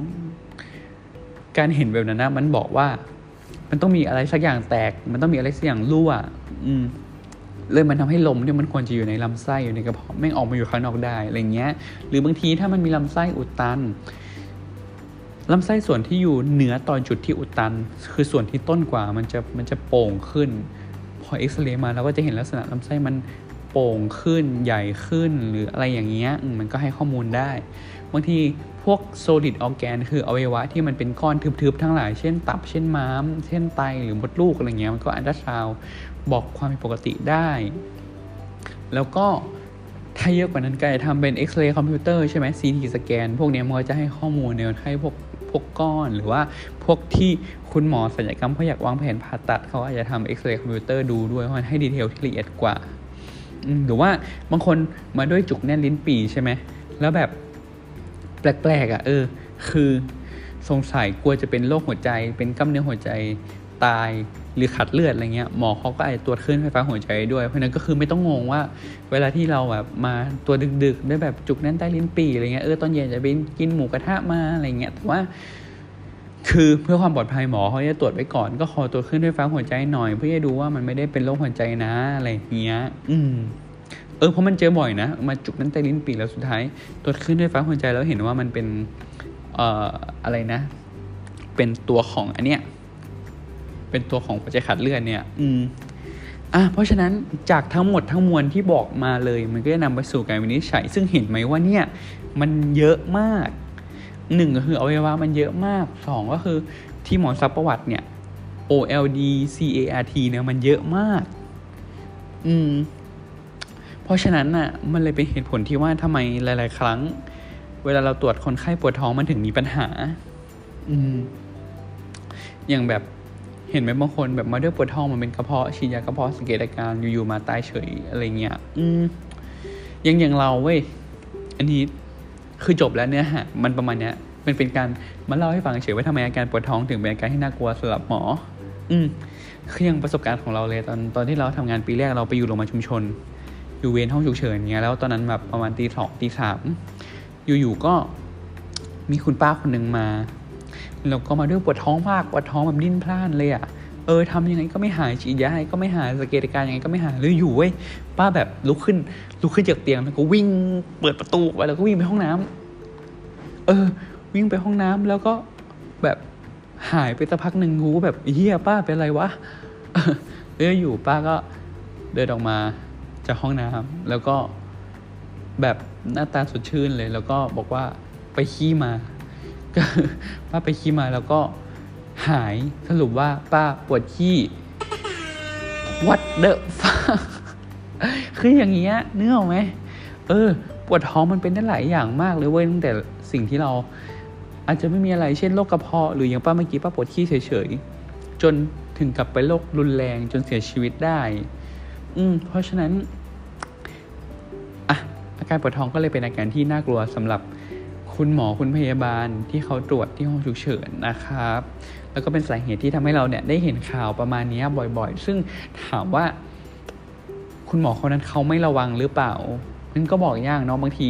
การเห็นแบบนั้นนะมันบอกว่า มันต้องมีอะไรสักอย่างแตก มันต้องมีอะไรสักอย่างรั่ว อืมเลยมันทำให้ลมเนี่ยมันควรจะอยู่ในลำไส้อยู่ในกระเพาะไม่ออกมาอยู่ข้างนอกได้อะไรเงี้ย หรือบางทีถ้ามันมีลำไส้อุดตันลำไส้ส่วนที่อยู่เหนือตอนจุดที่อุดตัน คือส่วนที่ต้นกว่ามันจะมันจะโป่งขึ้น พอเอ็กซเรย์มาเราก็จะเห็นลักษณะลำไส้มันโป่งขึ้นใหญ่ขึ้นหรืออะไรอย่างเงี้ยมันก็ให้ข้อมูลได้บางที พวก solid organ คืออวัยวะที่มันเป็นก้อนทึบๆทั้งหลาย เช่นตับ เช่นม้าม เช่นไตหรือมดลูกอะไรเงี้ยมันก็อันตราซาวบอกความผิดปกติได้ แล้วก็ถ้าเยอะกว่านั้นก็จะทำเป็นเอ็กซเรย์คอมพิวเตอร์ใช่ไหม CT scan พวกนี้มันก็จะให้ข้อมูลในคนไข้พวกพวกก้อน หรือว่าพวกที่คุณหมอศัลยกรรมเขาอยากวางแผนผ่าตัดเขาอาจจะทำเอ็กซเรย์คอมพิวเตอร์ดูด้วยเพราะมันให้ detail ที่ละเอียดกว่าหรือว่าบางคนมาด้วยจุกแน่นลิ้นปี่ใช่ไหมแล้วแบบ แปลกๆอะเออ คือสงสัยกลัวจะเป็นโรคหัวใจ เป็นกล้ามเนื้อหัวใจตายหรือขัดเลือดอะไรเงี้ยหมอเขาก็อาจตรวจคลื่นไฟฟ้าหัวใจด้วยเพราะนั้นก็คือไม่ต้องงงว่า เวลาที่เราแบบมาตัวดึกๆได้แบบจุกแน่นใต้ลิ้นปี่อะไรเงี้ยเออตอนเย็นจะไปกินหมูกระทะมาอะไรเงี้ยแต่ว่า คือเพื่อความปลอดภัยหมอเขาจะตรวจไว้ก่อนก็ขอตรวจขึ้นไฟฟ้าหัวใจหน่อย เพื่อจะดูว่ามันไม่ได้เป็นโรคหัวใจนะอะไรเงี้ย อืม เออเพราะมันเจอบ่อยนะมาจุกนั้นใต้ลิ้นปีแล้วสุดท้ายตรวจขึ้นไฟฟ้าหัวใจแล้วเห็นว่ามันเป็นเอ่ออะไรนะ เป็นตัวของอันเนี้ยเป็นตัวของหัวใจขาดเลือดเนี่ย อืมอะเพราะฉะนั้นจากทั้งหมดทั้งมวลที่บอกมาเลย มันก็จะนำไปสู่การวินิจฉัย ซึ่งเห็นไหมว่าเนี่ย มันเยอะมากหนึ่งก็คืออวัยวะมันเยอะมากสองก็คือที่หมอซับประวัติเนี่ย OLD CART เนี่ยมันเยอะมาก อืม เพราะฉะนั้นน่ะมันเลยเป็นเหตุผลที่ว่าทำไมหลาย ๆ ครั้ง เวลาเราตรวจคนไข้ปวดท้องมันถึงมีปัญหา อืม อย่างแบบเห็นไหมบางคนแบบมาด้วยปวดท้องมันเป็นกระเพาะฉีดยากระเพาะสังเกตอาการอยู่ๆมาตายเฉยอะไรเงี้ย อืมยังอย่างเราเว้ยอันนี้คือจบแล้วเนี่ยฮะมันประมาณเนี้ยมันเป็นการมาเล่าให้ฟังเฉยว่าทำไมอาการปวดท้องถึงเป็นอาการที่น่ากลัวสำหรับหมอ อืมคืออย่างประสบการณ์ของเราเลยตอนตอนที่เราทำงานปีแรกเราไปอยู่โรงพยาบาลชุมชน อยู่เวรห้องฉุกเฉินเงี้ยแล้วตอนนั้นแบบประมาณตีสองตีสามอยู่ๆก็มีคุณป้าคนหนึ่งมาแล้วก็มาด้วยปวดท้องมากปวดท้องแบบดิ้นพล่านเลยอะ่ะเออทำยังไงก็ไม่หายฉีดยาก็ไม่หายสังเกตการยังไงก็ไม่หายหรืออยู่เว้ยป้าแบบลุกขึ้นลุกขึ้นจากเตียงแล้วก็วิ่งเปิดประตูไปแล้วก็วิ่งไปห้องน้ำเออ วิ่งไปห้องน้ำแล้วก็แบบหายไปสักพักหนึ่งงูแบบเฮียป้าเป็นอะไรวะเอออยู่ป้าก็เดินออกมา จากห้องน้ำแล้วก็แบบหน้าตาสดชื่นเลย แล้วก็บอกว่าไปขี้มา ก็ป้าไปขี้มาแล้วก็หายสรุปว่าป้าปวดขี้ what the fuck คืออย่างเงี้ยเนื้อไหมเออ ปวดท้องมันเป็นได้หลายอย่างมากเลยเว้ยตั้งแต่สิ่งที่เราอาจจะไม่มีอะไรเช่นโรคกระเพาะหรืออย่างป้าเมื่อกี้ป้าปวดขี้เฉยๆ จนถึงกับไปโรครุนแรงจนเสียชีวิตได้ อืมเพราะฉะนั้น อาการปวดท้องก็เลยเป็นอาการที่น่ากลัวสำหรับคุณหมอคุณพยาบาลที่เขาตรวจที่ห้องฉุกเฉินนะครับ แล้วก็เป็นสาเหตุที่ทำให้เราเนี่ยได้เห็นข่าวประมาณนี้บ่อยๆ ซึ่งถามว่า คุณหมอคนนั้นเขาไม่ระวังหรือเปล่า มันก็บอกยากเนาะบางที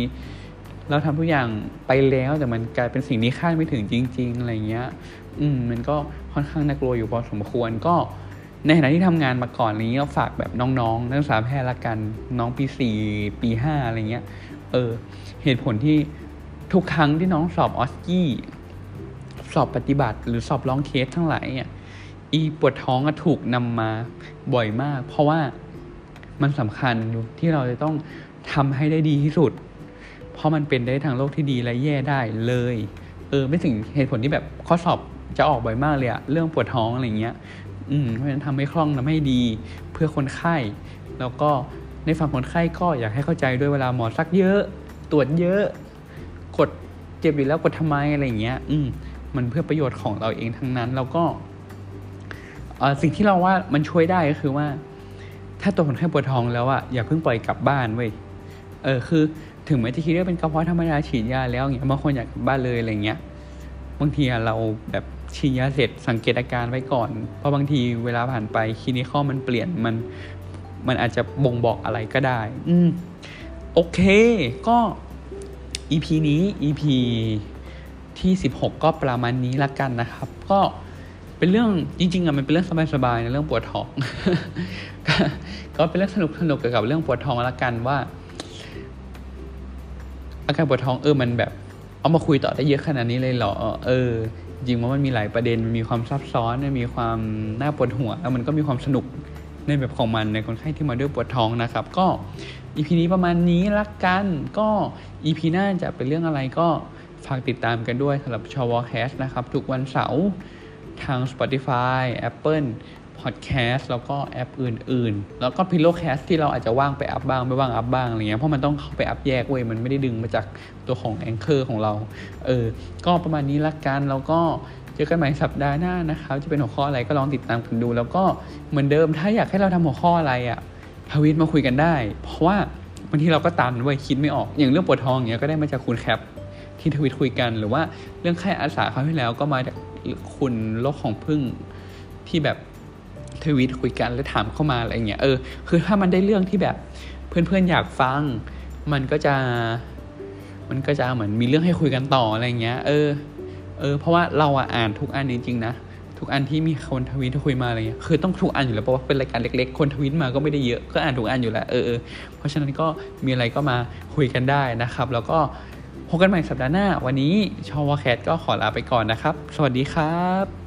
เราทำทุกอย่างไปแล้วแต่มันกลายเป็นสิ่งที่คาดไม่ถึงจริง ๆ อะไรเงี้ย อืมมันก็ค่อนข้างน่ากลัวอยู่พอสมควรก็ ในฐานะที่ทำงานมาก่อนนี้ก็ฝากแบบน้องๆ นักศึกษาแพทย์ละกันน้องปีสี่ปีห้าอะไรเงี้ยเออเหตุผลที่ทุกครั้งที่น้องสอบออสกี้สอบปฏิบัติ หรือสอบร้องเคสทั้งหลายอะอีปวดท้องถูกนำมาบ่อยมาก เพราะว่ามันสำคัญที่เราจะต้องทำให้ได้ดีที่สุด เพราะมันเป็นได้ทางโลกที่ดีและแย่ได้เลยเออไม่ถึงเหตุผลที่แบบข้อสอบจะออกบ่อยมากเลยอะเรื่องปวดท้องอะไรเงี้ย เพราะฉะนั้นทำให้คล่องทำให้ดีเพื่อคนไข้ แล้วก็ในฝั่งคนไข้ก็อยากให้เข้าใจด้วยเวลาหมอซักเยอะ ตรวจเยอะ กดเจ็บอยู่แล้วกดทำไมอะไรเงี้ย อืมมันเพื่อประโยชน์ของเราเองทั้งนั้น แล้วก็สิ่งที่เราว่ามันช่วยได้ก็คือว่า ถ้าตัวคนไข้ปวดท้องแล้วอะอย่าเพิ่งปล่อยกลับบ้านเว้ยเออคือถึงแม้จะคิดว่าเป็นกระเพาะธรรมดาฉีดยาแล้วเงี้ยบางคนอยากกลับบ้านเลยอะไรเงี้ยบางทีเราแบบ ฉีดยาเสร็จสังเกตอาการไว้ก่อน เพราะบางทีเวลาผ่านไปคลินิคอมันเปลี่ยนมันมันอาจจะบ่งบอกอะไรก็ได้ อืมโอเค ก็ EP นี้ EP ที่ 16 ก็ประมาณนี้ละกันนะครับ ก็เป็นเรื่องจริงๆอะมันเป็นเรื่องสบายๆนะเรื่องปวดท้อง ก็เป็นเรื่องสนุกสนุกเกี่ยวกับเรื่องปวดท้องละกันว่า อาการปวดท้องเออมันแบบ เอามาคุยต่อได้เยอะขนาดนี้เลยเหรอ เออ จริงว่ามันมีหลายประเด็นมันมีความซับซ้อนมันมีความน่าปวดหัว แล้วมันก็มีความสนุกในแบบของมันในคนไข้ที่มาด้วยปวดท้องนะครับ ก็อีพีนี้ประมาณนี้ละกันก็ EP หน้าจะเป็นเรื่องอะไรก็ฝากติดตามกันด้วยสำหรับชอวอแคสต์นะครับ ทุกวันเสาร์ทาง Spotify Apple Podcast แล้วก็แอปอื่น ๆ แล้วก็ Pillowcast ที่เราอาจจะว่างไปอัพบ้างไม่ว่างอัพบ้างอะไรเงี้ยเพราะมันต้องเข้าไปอัพแยกเว้ยมันไม่ได้ดึงมาจากตัวของ Anchor ของเราเออก็ประมาณนี้ละกันแล้วก็เจอกันใหม่สัปดาห์หน้านะครับจะเป็นหัวข้ออะไรก็ลองติดตามกันดู แล้วก็เหมือนเดิมถ้าอยากให้เราทำหัวข้ออะไรอะ่ะทวิตมาคุยกันได้ เพราะว่าบางทีเราก็ตันเว้ยคิดไม่ออกอย่างเรื่องปวดท้องเงี้ยก็ได้มาจากคุณแคปที่ทวิตคุยกันหรือว่าเรื่องไข้อาสาคราวที่แล้วก็มาจากคุณโลกของพึ่งที่แบบ ทวิตคุยกันแล้วถามเข้ามาอะไรเงี้ยเออคือถ้ามันได้เรื่องที่แบบเพื่อนๆอยากฟัง มันก็จะ มันก็จะเหมือนมีเรื่องให้คุยกันต่ออะไรเงี้ย เออ เออ เพราะว่าเราอะอ่านทุกอันจริงๆนะทุกอันที่มีคนทวีตคุยมาอะไรเงี้ยคือต้องทุกอันอยู่แล้วเพราะว่าเป็นรายการเล็ก ๆ คนทวีตมาก็ไม่ได้เยอะก็อ่านทุกอันอยู่แล้วเออเออเพราะฉะนั้นก็มีอะไรก็มาคุยกันได้นะครับ แล้วก็พบกันใหม่สัปดาห์หน้า วันนี้ชอวแคทก็ขอลาไปก่อนนะครับ สวัสดีครับ